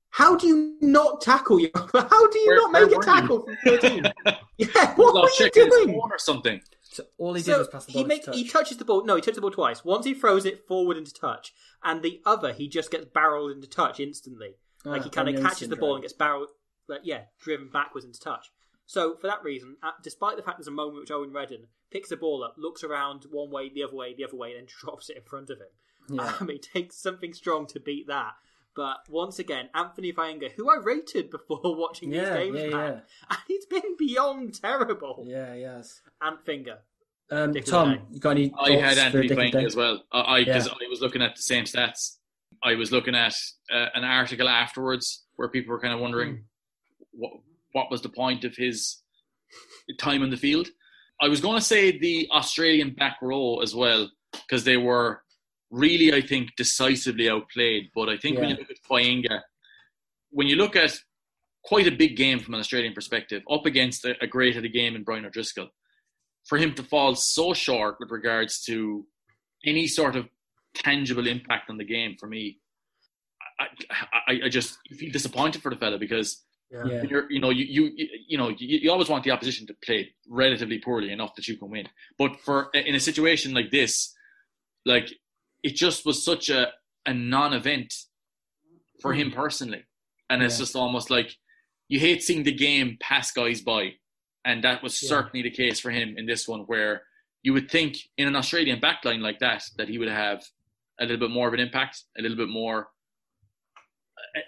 How do you not tackle you? How do you Where- not make a were tackle from 13? yeah, what Well, were you doing? phone or something. So all he did So was pass the ball he make touch. he touches the ball. No, he touches the ball twice. Once he throws it forward into touch, and the other he just gets barreled into touch instantly. like he Ah, kind of unknown catches the ball and gets barreled, like, yeah, driven backwards into touch. So for that reason, uh, despite the fact there's a moment which Eoin Reddan picks the ball up, looks around one way, the other way, the other way, and then drops it in front of him. Yeah. Um, it takes something strong to beat that. But once again, Anthony Fainga'a, who I rated before watching Yeah, these games, yeah, man, and he's been beyond terrible. Yeah, yes. Ant Finger. Um, Dick of the Tom, day. you got any I had Anthony Dick Fainga'a as well. I I, 'cause Yeah. I was looking at the same stats. I was looking at uh, an article afterwards where people were kind of wondering what what was the point of his time in the field. I was going to say the Australian back row as well because they were really, I think, decisively outplayed. But I think when you look at Fainga'a, when you look at quite a big game from an Australian perspective, up against a, a great at a game in Brian O'Driscoll, for him to fall so short with regards to any sort of tangible impact on the game for me. I, I, I just feel disappointed for the fella because Yeah. Yeah. you're, you know, you, you, you know, you, you always want the opposition to play relatively poorly enough that you can win. But for in a situation like this, like it just was such a a non-event for him hmm. personally, and it's just almost like you hate seeing the game pass guys by, and that was Yeah. certainly the case for him in this one, where you would think in an Australian backline like that that he would have a little bit more of an impact, a little bit more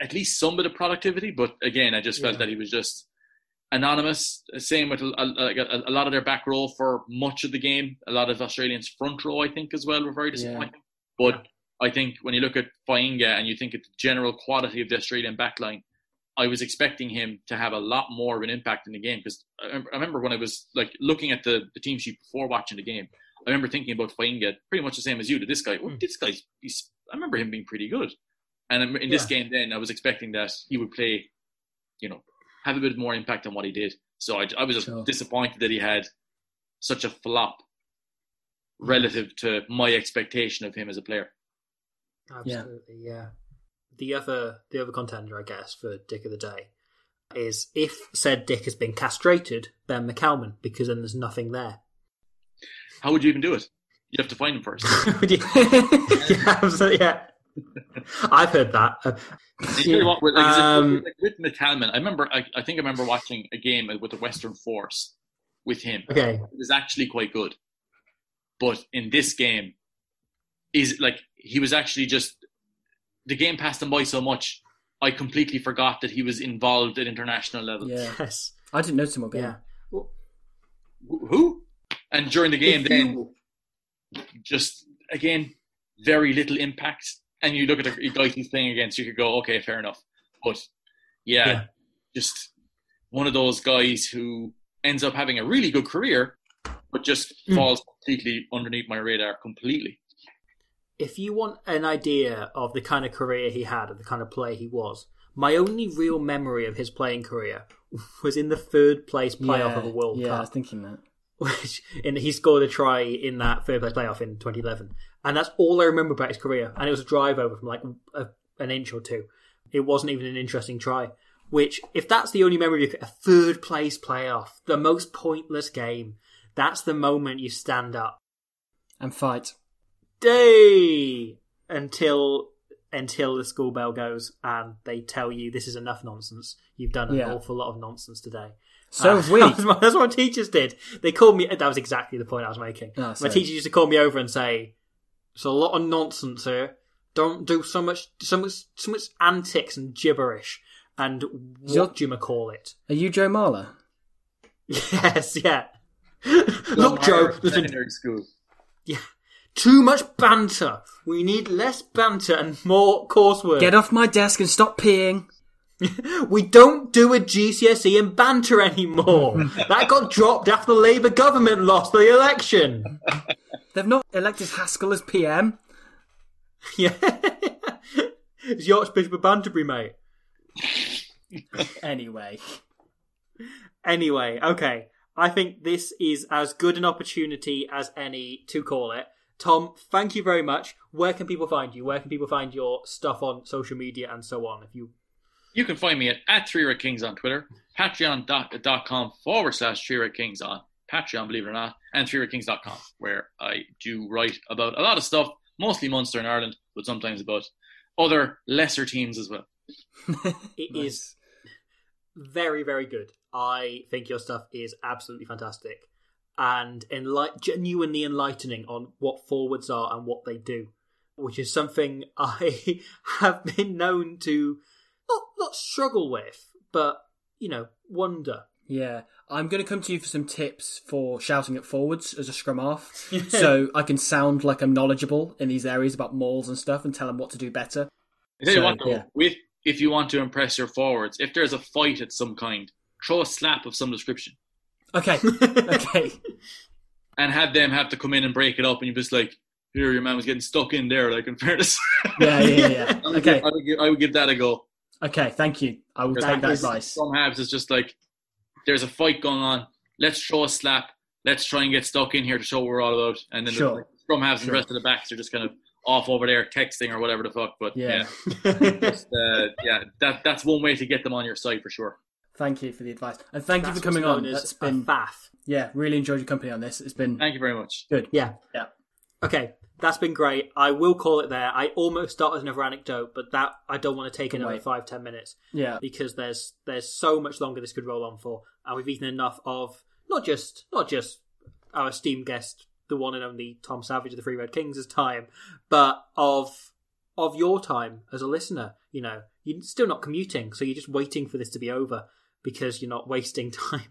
at least some bit of productivity. But again, I just felt Yeah. that he was just anonymous. Same with a, a, a lot of their back row for much of the game. A lot of Australians front row, I think, as well, were very disappointing. But I think when you look at Fainga'a and you think at the general quality of the Australian backline, I was expecting him to have a lot more of an impact in the game because I remember- when I was like looking at the, the team sheet before watching the game, I remember thinking about Fainga'a pretty much the same as you. That this guy, oh, Mm. this he's, I remember him being pretty good. And in- in this Yeah. game, then I was expecting that he would play, you know, have a bit more impact on what he did. So I, I was just Sure. disappointed that he had such a flop relative to my expectation of him as a player. Absolutely, yeah. The other the other contender, I guess, for Dick of the Day is if said Dick has been castrated, Ben McCalman, because then there's nothing there. How would you even do it? You have to find him first. yeah, absolutely, yeah. I've heard that. Uh, And you tell what, with, like, Um, like, with McCalman, I remember. I, I think I remember watching a game with the Western Force with him. okay, It was actually quite good, but in this game, is like he was actually just the game passed him by so much. I completely forgot that he was involved at international level. Yeah. yes, I didn't notice him all game. yeah. Well, Who? And during the game, then just again very little impact. And you look at the guys he's playing against, you could go, okay, fair enough. But yeah, Yeah. just one of those guys who ends up having a really good career, but just Mm. falls completely underneath my radar completely. if you want an idea of the kind of career he had and the kind of player he was, my only real memory of his playing career was in the third place playoff yeah, of a World yeah, I was thinking that. which in, he scored a try in that third place playoff in 2011, and that's all I remember about his career. And it was a drive over from like a, an inch or two. It wasn't even an interesting try. Which, if that's the only memory, of a third place playoff, the most pointless game, that's the moment you stand up And fight. day until until the school bell goes and they tell you this is enough nonsense. You've done an Yeah. awful lot of nonsense today. So Uh, we. That's what, that's what teachers did. They called me. That was exactly the point I was making. Oh, My teacher used to call me over and say, "It's a lot of nonsense here. Don't do so much, so much, so much antics and gibberish." And what Your- do you call it? Are you Joe Marler? Yes, yeah. Look, Joe, there's been secondary school. yeah, too much banter. We need less banter and more coursework. Get off my desk and stop peeing. We don't do a GCSE in banter anymore. that got dropped after the Labour government lost the election. They've not elected Haskell as PM. Yeah. it's the Archbishop of Banterbury, mate. Anyway, Anyway, okay. I think this is as good an opportunity as any to call it. Tom, thank you very much. Where can people find you? Where can people find your stuff on social media and so on? If you You can find me at, at Three Red Kings on Twitter, patreon.com forward slash Three Red Kings on Patreon, believe it or not, and threeredkings.com, where I do write about a lot of stuff, mostly Munster and Ireland, but sometimes about other lesser teams as well. It is very, very good. I think your stuff is absolutely fantastic and enlight- genuinely enlightening on what forwards are and what they do, which is something I have been known to not not struggle with, but you know, wonder. yeah, I'm going to come to you for some tips for shouting at forwards as a scrum half, so I can sound like I'm knowledgeable in these areas about mauls and stuff, and tell them what to do better. I tell you So, what, though, yeah. with, if you want to impress your forwards, if there's a fight at some kind, throw a slap of some description Okay, okay, and have them have to come in and break it up, and you're just like, here, your man was getting stuck in there, like in fairness. yeah, yeah, yeah. I would Okay, give- I would, give, I would give that a go. okay. Thank you. I will take that advice. Some halves is just like there's a fight going on. Let's throw a slap. Let's try and get stuck in here to show what we're all about. And then Sure. the like, scrum halves and the rest of the backs are just kind of off over there texting or whatever the fuck. But Yeah. yeah, just, uh, yeah, that that's one way to get them on your side for sure. Thank you for the advice, and thank That's you for coming on. known as been bath. yeah, really enjoyed your company on this. It's been Thank you very much. good. Yeah. Yeah. Okay, that's been great. I will call it there. I almost started another anecdote, but that I don't want to take Can another five ten minutes Yeah, because there's there's so much longer this could roll on for, and we've eaten enough of not just not just our esteemed guest, the one and only Tom Savage of the Three Red Kings' time, but of of your time as a listener. You know, you're still not commuting, so you're just waiting for this to be over because you're not wasting time.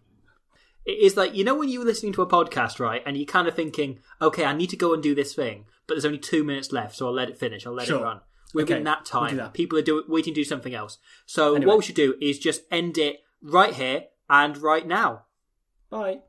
It is like you know when you were listening to a podcast, right, and you're kind of thinking, okay, I need to go and do this thing, but there's only two minutes left, so I'll let it finish. I'll let Sure. it run. Within Okay, that we'll time, do that. people are do- waiting to do something else. So Anyway. what we should do is just end it right here and right now. bye.